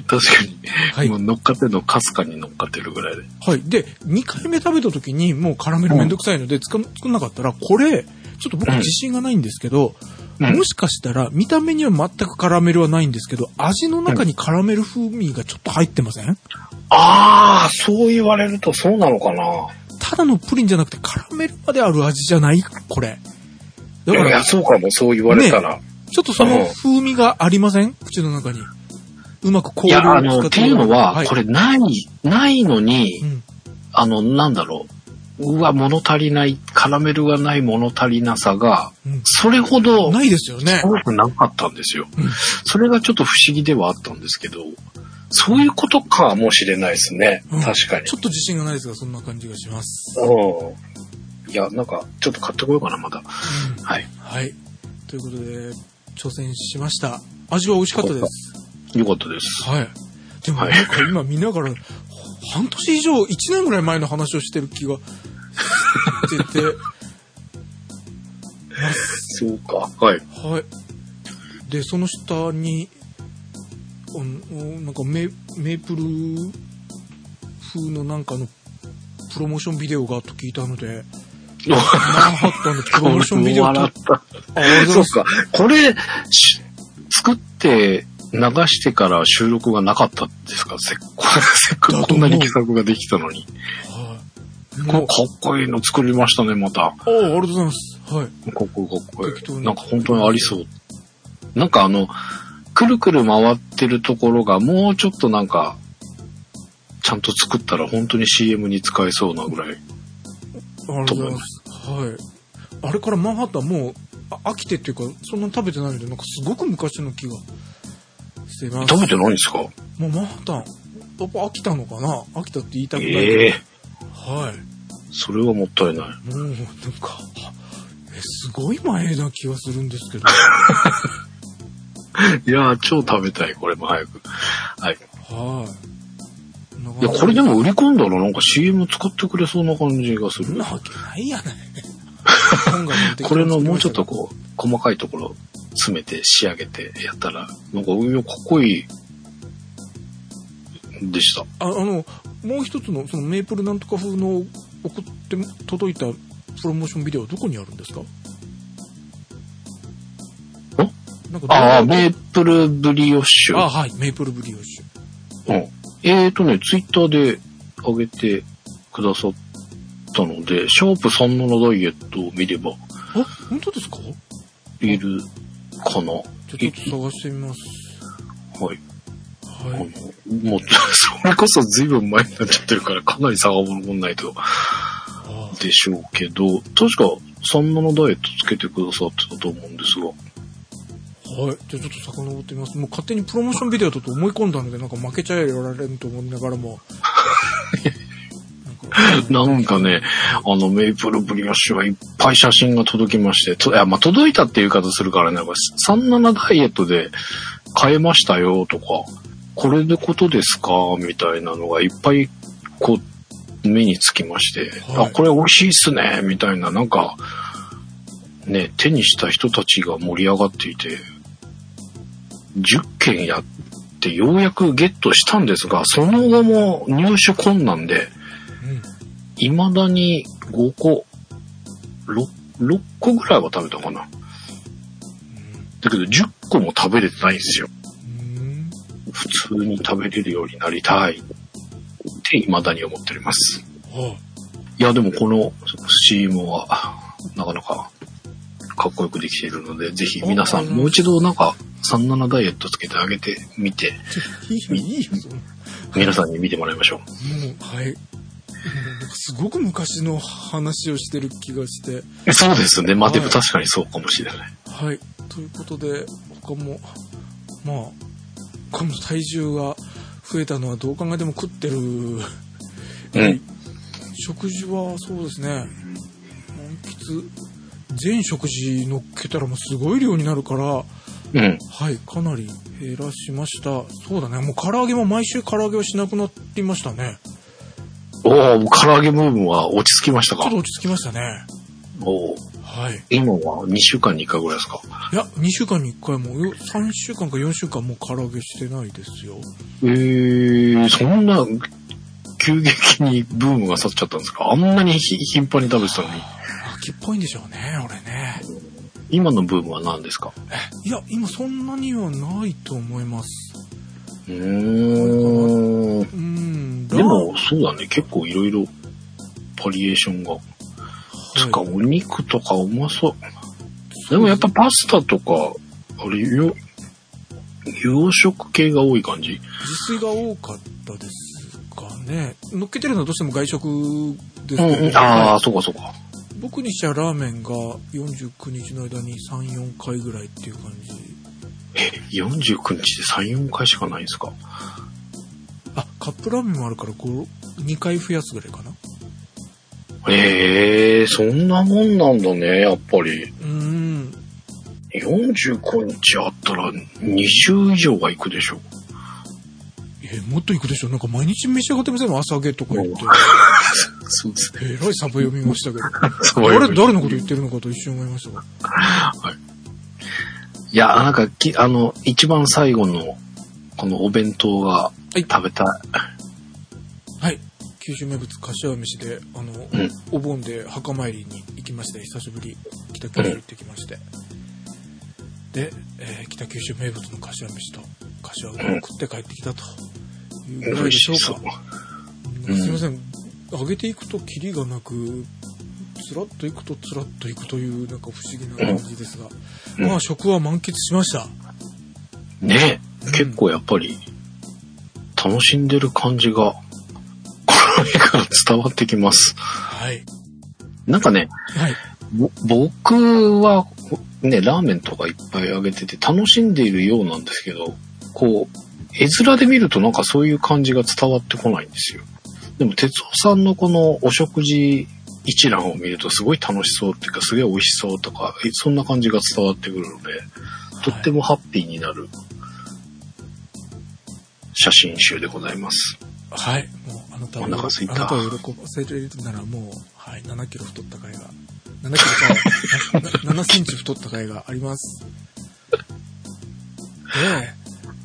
確かに。はいもう乗っかってんのかすかに乗っかってるぐらいで。はい。で、2回目食べた時にもうカラメルめんどくさいので作作んなかったら、これ、ちょっと僕自信がないんですけど、うんもしかしたら見た目には全くカラメルはないんですけど、味の中にカラメル風味がちょっと入ってません？ああ、そう言われるとそうなのかな。ただのプリンじゃなくてカラメルまである味じゃない？これ。だかいや、ら、そうかも、そう言われたら。ちょっとその風味がありません？口の中に。うまく香いや、料をあの、使っていうのは、はいこれない、ないのにう、ん。あの、なんだろう。うわ、物足りない、カラメルがない物足りなさが、うんそれほど、ないですよね。多くなかったんですよ。うんそれがちょっと不思議ではあったんですけど、そういうことかもしれないですね。うん確かにち。ょっと自信がないですが、そんな感じがします。うん。いや、なんか、ちょっと買ってこようかな、まだ。うんはい。はい。ということで、挑戦しました。味は美味しかったです。よかったです。はい。でもはいなんか今見ながら、半年以上、1年ぐらい前の話をしてる気が してて、そうか。はい。はい。で、その下に、おおなんかメメープル風のなんかのプロモーションビデオがと聞いたので、マンハッタンのプロモーションビデオと、笑った。あそう。か。これ、し作って流してから収録がなかったんですか？せっせっかくこんなに企画ができたのに。かっこいいの作りましたね、また。ああ、ありがとうございます。はい。かっこいいかっこいい。なんか本当にありそう。なんかあの、くるくる回ってるところがもうちょっとなんか、ちゃんと作ったら本当に CM に使えそうなぐらい。ありがとうございます。はい。あれからマンハッタンもうあ飽きてっていうか、そんなに食べてないので、なんかすごく昔の気がしています。食べてないんですか？もうマンハッタン、やっぱ飽きたのかな？飽きたって言いたくない。ええはい。それはもったいない。もう、なんか、はえ、すごい前な気がするんですけど。いやー、超食べたい、これも早く。はい。はい。いや、これでも売り込んだらなんか CM 使ってくれそうな感じがするそんな。わけないやない。これのもうちょっとこう、細かいところ詰めて仕上げてやったら、なんか、いや、かっこいい、でした。ああの、もう一つの、そのメープルなんとか風の送って、届いたプロモーションビデオはどこにあるんですか？なんかああ、メープルブリオッシュ。あはい、メープルブリオッシュ。うん。えーとね、ツイッターで上げてくださったので、シャープ37ダイエットを見ればあ、本当ですか？いるかな。じゃあちょっと探してみます。はい。あはい。の、もう、それこそ随分前になっちゃってるから、かなり遡らないとあでしょうけど、確か37ダイエットつけてくださってたと思うんですが、はい。じゃあちょっと遡ってみます。もう勝手にプロモーションビデオだと思い込んだので、なんか負けちゃえられんと思いながらも。なんかね、あの、メイプルブリオッシュはいっぱい写真が届きまして、といや、まあ、届いたっていう言い方するからね、これ37ダイエットで買えましたよとか、これでことですかみたいなのがいっぱい、こう、目につきまして、はいあ、これ美味しいっすね、みたいな、なんか、ね、手にした人たちが盛り上がっていて、10件やってようやくゲットしたんですが、その後も入手困難で、うん。未だに5個、6, 6個ぐらいは食べたかな。だけど10個も食べれてないんですよ。うん。普通に食べれるようになりたいって未だに思っております。はいや、でもこの CM はなかなかかっこよくできているので、ぜひ皆さんおもう一度なんか37ダイエットつけてあげてみて、皆さんに見てもらいましょう。う、はい。すごく昔の話をしてる気がして。そうですね。まあでもはい確かにそうかもしれない。はい。ということで、他も、まあ、この体重が増えたのはどう考えても食ってる。うん。食事はそうですね。満喫全食事乗っけたらもうすごい量になるから、うん。はい、かなり減らしました。そうだね、もう唐揚げも毎週唐揚げをしなくなりましたね。おお唐揚げブームは落ち着きましたか？ちょっと落ち着きましたね。おおはい。今は2週間に1回ぐらいですか？いや、2週間に1回も、よ3週間か4週間もう唐揚げしてないですよ。えー、そんな、急激にブームが去っちゃったんですか？あんなにひ頻繁に食べてたのに。秋っぽいんでしょうね、俺ね。今のブームは何ですか？いや、今そんなにはないと思います。うーん。うん。でも、そうだね。結構いろいろバリエーションが。つか、はいお肉とかうまそう。でもやっぱパスタとか、あれ、よ、洋食系が多い感じ自炊が多かったですかね。乗っけてるのはどうしても外食ですうんうん。ああ、そうかそうか。僕にしてはラーメンが49日の間に3、4回ぐらいっていう感じ。え、49日で3、4回しかないんですか？あ、カップラーメンもあるから5、2回増やすぐらいかな。ええそんなもんなんだね、やっぱり。うーん。45日あったら20以上は行くでしょ。え、もっと行くでしょなんか毎日召し上がってません？朝揚げとか言って。そうですね。えらいサブ読みましたけど。誰、誰のこと言ってるのかと一瞬思いましたが。いや、なんかき、あの、一番最後の、このお弁当がい食べたい。はい。九州名物柏飯で、あの、んお盆で墓参りに行きまして、久しぶり、北九州行ってきまして。で、えー北九州名物の柏飯と、柏うどんを食って帰ってきたというぐらいでしょうか。うんすいません。上げていくとキリがなく、つらっといくとつらっといくという、なんか不思議な感じですが、うんまあ食は満喫しました。ねうん結構やっぱり、楽しんでる感じが、この絵から伝わってきます。はい。なんかね、はい。ぼ僕は、ね、ラーメンとかいっぱいあげてて楽しんでいるようなんですけど、こう、絵面で見るとなんかそういう感じが伝わってこないんですよ。でも、哲夫さんのこのお食事一覧を見るとすごい楽しそうっていうか、すげえ美味しそうとか、えそんな感じが伝わってくるので、とってもハッピーになる写真集でございます。はい。もう、あなたを、あなたを喜ばせれるならもう、はい、7キロ太った回が、7キロか、な7センチ太った回があります。で、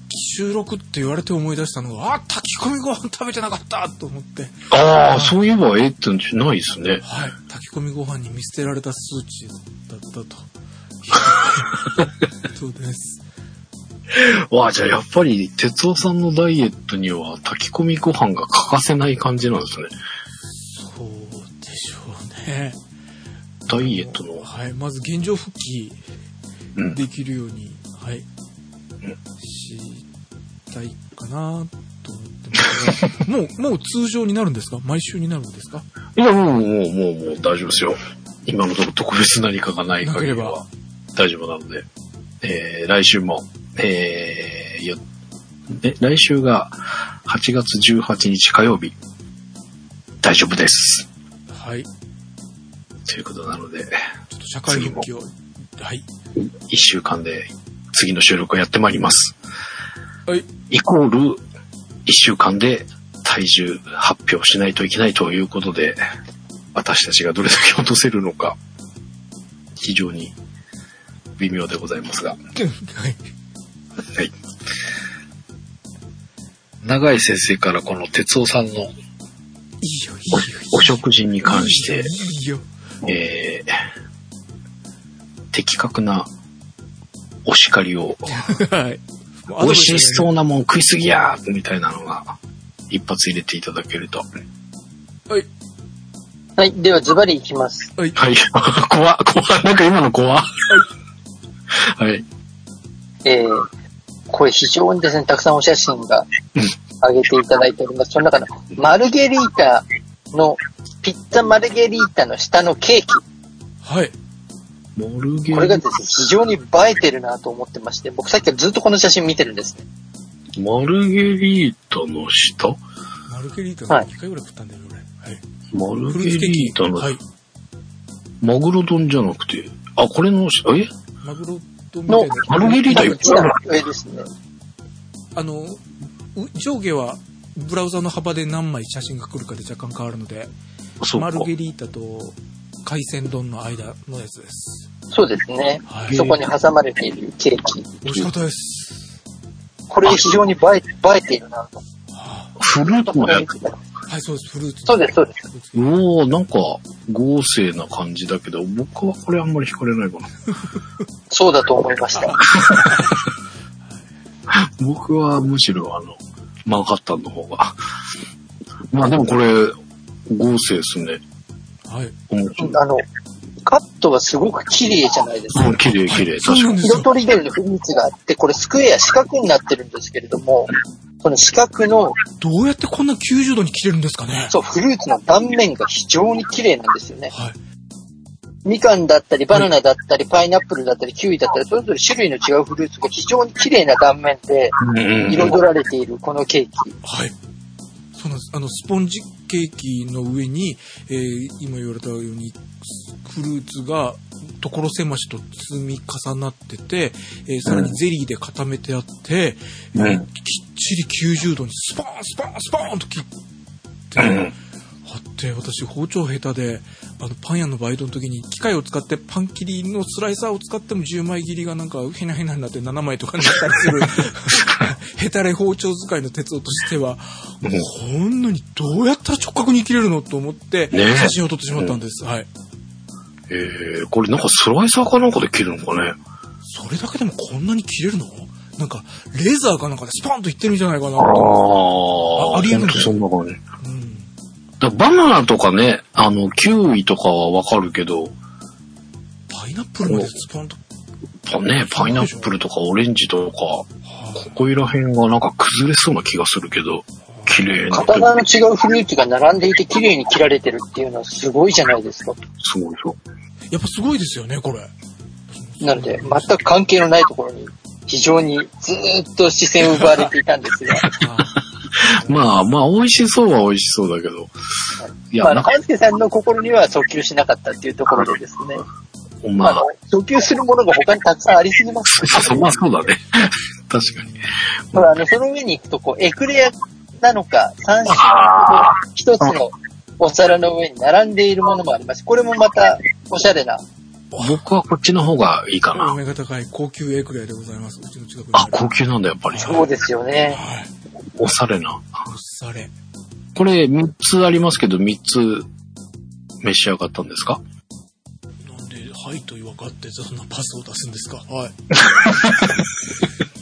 収録って言われて思い出したのが、あ、炊き込みご飯食べてなかったと思って、ああ、そういえばええってんじゃないですね。はい、炊き込みご飯に見捨てられた数値だったと。そうです。わあ、じゃあやっぱり、哲夫さんのダイエットには炊き込みご飯が欠かせない感じなんですね。そうでしょうね。ダイエットの。はい、まず現状復帰うん。できるように、はい、したいかなと思ってますが、もう、もう通常になるんですか？毎週になるんですか？いや、もう、もう、もう、もう大丈夫ですよ。今のところ特別何かがない限りなは大丈夫なので。えー、来週も、えー、よ、え、来週が8月18日火曜日。大丈夫です。はい。ということなので、ちょっと社会復帰を、はい。1週間で次の収録をやってまいります。はい。イコール、1週間で体重発表しないといけないということで、私たちがどれだけ落とせるのか、非常に微妙でございますが。はい。はい。長井先生からこの哲夫さんのいいよ、いいよ、いいよ。お食事に関して、いいよ。えー、的確なお叱りを、はい。美味しう。そうなもん食いすぎやみたいなのが、一発入れていただけると。はい。はい。では、ズバリいきます。はい。はい。怖っ怖っなんか今の怖っはい。えー、これ非常にですね、たくさんお写真がうん上げていただいております。その中のマルゲリータの、ピッツァマルゲリータの下のケーキ。はい。モルゲこれがですね、非常に映えてるなと思ってまして、僕さっきからずっとこの写真見てるんですね。マルゲリータの下？マルゲリータはい2回ぐらい食ったんだよ、俺。はい。マル。ゲリータの、はい。マグロ丼じゃなくて、あ、これの、え？マグロとみたいな。マルゲリータいっぱいある。上ですね。あの、う上下はブラウザの幅で何枚写真が来るかで若干変わるので、マル。ゲリータと海鮮丼の間のやつです。そうですね。はい。そこに挟まれているケーキ。美味しかったです。これ非常に映え、映えているなと。はフルーツのやつ。あはい、そうです。フルーツ。そうです、そうです。す。おー、なんか、豪勢な感じだけど、僕はこれあんまり惹かれないかな。そうだと思いました。僕はむしろあの、マンハッタンの方が。まあでもこれ、豪勢ですね。はい。面白い。あの、カットがすごく綺麗じゃないですか。うん綺麗綺麗。確かに。色。とりどりのフルーツがあって、これスクエア、四角になってるんですけれども、その四角の、どうやってこんな90度に切れるんですかね？そう、フルーツの断面が非常に綺麗なんですよね。はい。みかんだったり、バナナだったり、パイナップルだったり、キウイだったり、それぞれ種類の違うフルーツが非常に綺麗な断面で彩られているこのケーキ。はい。そうなんです。あの、スポンジケーキの上に、えー今言われたように、フルーツが所狭しと積み重なってて、えーさらにゼリーで固めてあって、うん。えーきっちり90度にスポーン、スポーン、スポーンと切って、うんあって、私包丁下手で、あの、パン屋のバイトの時に機械を使ってパン切りのスライサーを使っても10枚切りがなんかヘナヘナになって7枚とかになったりする、ヘタレ包丁使いの鉄夫としては、うん。こんなにどうやったら直角に切れるのと思って、写真を撮ってしまったんです。はい。えー、これなんかスライサーかなんかで切るのかね？それだけでもこんなに切れるの？なんか、レーザーかなんかでスパンといってるんじゃないかなあと。あ、あありえるほんとそんな感じ。うん。だバナナとかね、あの、キウイとかはわかるけど、パイナップルまでスパンと。パね、パイナップルとかオレンジとか、こはこいら辺がなんか崩れそうな気がするけど、綺麗な。片側の違うフルーツが並んでいて綺麗に切られてるっていうのはすごいじゃないですか。すごいよ。いやっぱすごいですよね、これ。なので、全く関係のないところに非常にずーっと視線を奪われていたんですが、まあまあ、美味しそうは美味しそうだけど。いや、まあ、なんか、半助さんの心には訴求しなかったっていうところでですね、まあ、訴求するものが他にたくさんありすぎます。まあそうだね。確かに。ほら、あの、その上に行くと、こう、エクレアなのか、3種類一つのお皿の上に並んでいるものもあります。これもまた、おしゃれな。僕はこっちの方がいいかおな。目が高い高級エクレアでございます。うちの近くにあ、る高級なんだ、やっぱり。そうですよね。はい。おしゃれな。おしゃれ。これ3つありますけど、3つ召し上がったんですか？なんで、はいと分かってそんなパスを出すんですか？はい。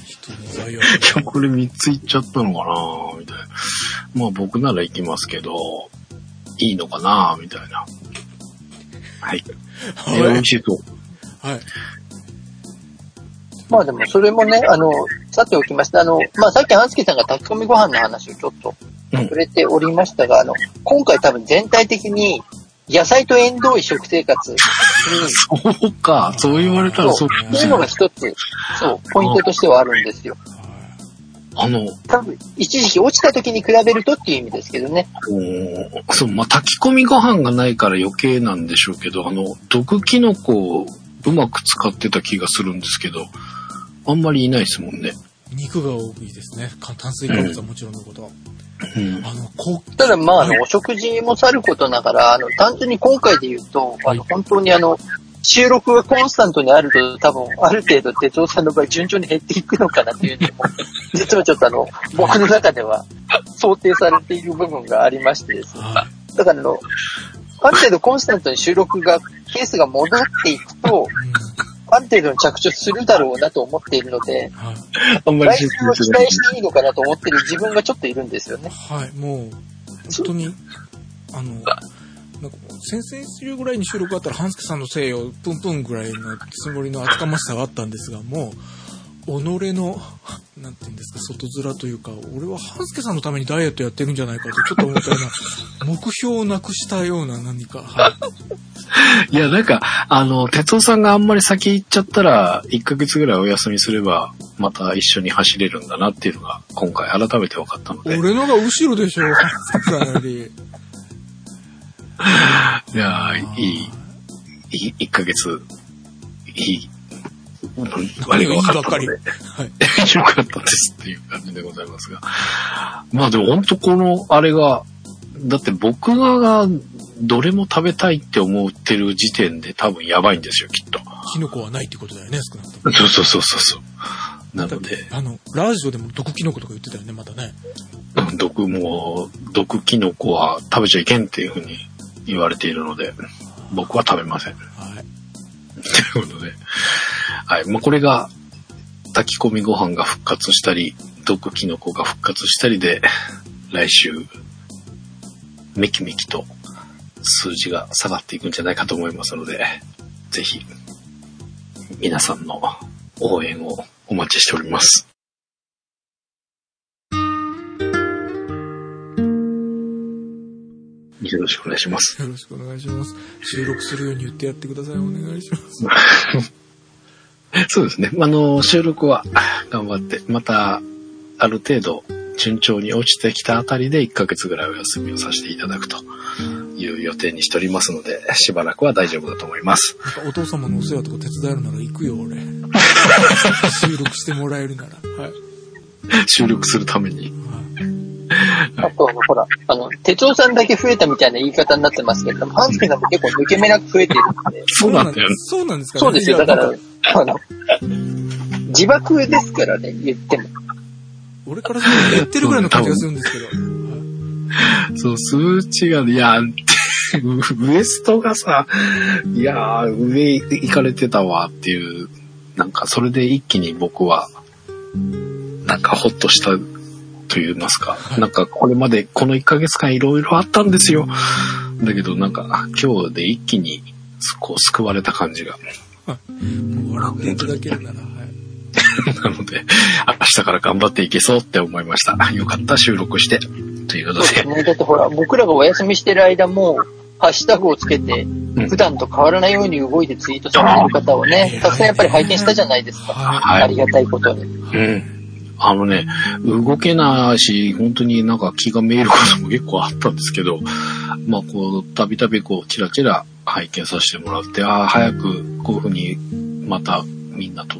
いや、これ3ついっちゃったのかなみたいな。まあ僕なら行きますけど、いいのかなみたいな。はい。はい味。しそう。はい。まあでも、それもね、あの、さておきまして、あの、まあさっき半助さんが炊き込みご飯の話をちょっとうん触れておりましたが、あの、今回多分全体的に野菜と縁遠い食生活に、そうか、そう言われたらそうっていうのが一つ、そう、ポイントとしてはあるんですよ。あの、多分、一時期落ちた時に比べるとっていう意味ですけどね。おーそう、まあ、炊き込みご飯がないから余計なんでしょうけど、あの、毒キノコをうまく使ってた気がするんですけど、あんまりいないですもんね。肉が多いですね。か炭水化物はもちろんのこと。うん。あの、こう、ただまあ、あの、お食事もさることながら、あの、単純に今回で言うと、あの、本当にあの、収録がコンスタントにあると、多分、ある程度、哲夫さんの場合、順調に減っていくのかなというのも、実はちょっとあの、僕の中では、想定されている部分がありましてですね。はだからあの、ある程度コンスタントに収録が、ケースが戻っていくと、ある程度に着地するだろうなと思っているので、はい。あんま来週を期待していいのかなと思ってる自分がちょっといるんですよね。はい、もう、本当に、あの、なんか先々週ぐらいに収録があったら、半助さんのせいをプンプンぐらいのつもりの厚かましさがあったんですが、もう、己の、なんていうんですか、外面というか、俺は半助さんのためにダイエットやってるんじゃないかとちょっと思ったような、目標をなくしたような何か、はい。いや、なんか、あの、哲夫さんがあんまり先行っちゃったら、1ヶ月ぐらいお休みすれば、また一緒に走れるんだなっていうのが、今回改めて分かったので。俺のが後ろでしょ、半助さんより。いやー、いい、い1ヶ月、いい、何がいいばっかり。良はい。かったですっていう感じでございますが。まあでも本当この、あれが、だって僕がどれも食べたいって思ってる時点で多分やばいんですよ、きっと。キノコはないってことだよね、少なくとも。そうそうそうそうそう。なので、あの、ラジオでも毒キノコとか言ってたよね、またね。うん毒も、毒キノコは食べちゃいけんっていうふうに言われているので、僕は食べません。はい。ということで、はい。まあ、これが、炊き込みご飯が復活したり、毒キノコが復活したりで、来週、めきめきと数字が下がっていくんじゃないかと思いますので、ぜひ、皆さんの応援をお待ちしております。よろしくお願いします。よろしくお願いします。収録するように言ってやってください。お願いします。そうですね。あの、収録は頑張って、また、ある程度、順調に落ちてきたあたりで1ヶ月ぐらいお休みをさせていただくという予定にしておりますので、しばらくは大丈夫だと思います。なんかお父様のお世話とか手伝えるなら行くよ、俺。収録してもらえるなら。はい。収録するために。あと、ほら、あの、哲夫さんだけ増えたみたいな言い方になってますけど、ハンスケさんも結構抜け目なく増えてるんで。そうなんだよね。そうなんですかね。そうですよ。だからあの、自爆ですからね、言っても。俺からすると言ってるぐらいの感じがするんですけど。はいそう、数値が、いや、ウエストがさ、いやー、上行かれてたわっていう、なんかそれで一気に僕は、なんかホッとしたと言いますか、なんかこれまでこの1ヶ月間いろいろあったんですよ。だけどなんか今日で一気にこう救われた感じが。もう笑っていただけるなら、はい。なので、明日から頑張っていけそうって思いました。よかった、収録して。ということで、そうですね。だってほら、僕らがお休みしてる間も、ハッシュタグをつけて、ん普段と変わらないように動いてツイートされてる方をね、たくさんやっぱり拝見したじゃないですか。ははいありがたいことに。うん。あのね、動けないし、本当になんか気がめいることも結構あったんですけど、まあこう、たびたびこう、チラチラ拝見させてもらって、ああ、早くこういうふうに、またみんなと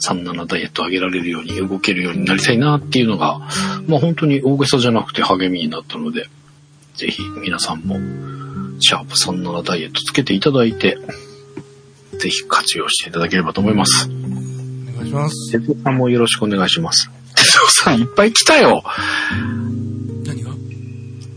37ダイエット上げられるように動けるようになりたいなっていうのが、まあ本当に大げさじゃなくて励みになったので、ぜひ皆さんも、シャープ37ダイエットつけていただいて、ぜひ活用していただければと思います。願いします。哲夫さんもよろしくお願いします。哲夫さんいっぱい来たよ何が？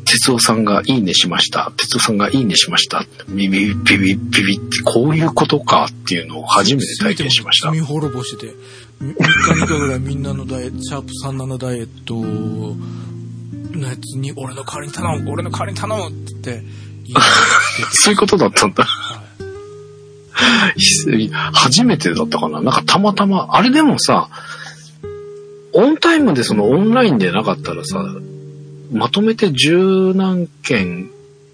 哲夫さんがいいねしました。哲夫さんがいいねしました。ビビビビビビってこういうことかっていうのを初めて体験しました。罪滅ぼしてて、3日にかぐらいみんなのダイエット、シャープ37ダイエットのやつに、俺の代わりに頼む、俺の代わりに頼むって言って そういうことだったんだ。はい初めてだったかななんかたまたま、あれでもさ、オンタイムでそのオンラインでなかったらさ、まとめて十何件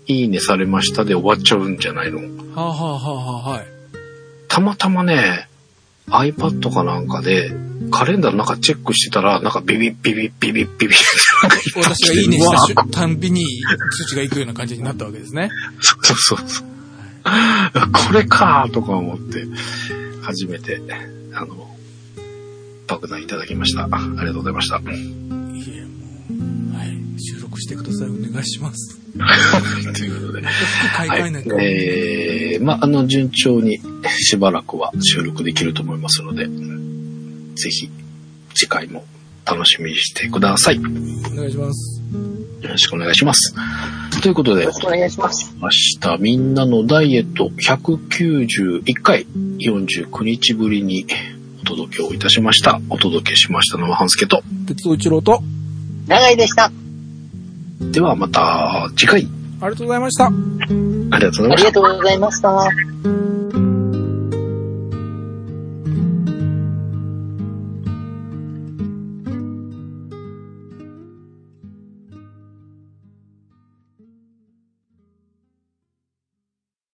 いいねされましたで終わっちゃうんじゃないの？はあ、はあはあはあ、はい。たまたまね、iPad かなんかで、カレンダーなんかチェックしてたら、なんかビビッビビッビビッビビッ私がいいねした瞬たんびに通知が行くような感じになったわけですね。そうそうそう。これかーとか思って、初めて、あの、爆弾いただきました。ありがとうございました。いえ、もう、はい。収録してください。お願いします。ということで。服買いはい替えー、まあ、あの、順調にしばらくは収録できると思いますので、ぜひ、次回も楽しみにしてください。よお願いします。ろしくお願いします。ということでよろ、しくお願いします。明日みんなのダイエット191回49日ぶりにお届けをいたしました。お届けしましたのは半助と。鉄道一郎と、長井でした。ではまた次回ありがとうございました。ありがとうございましたありが。とうございました。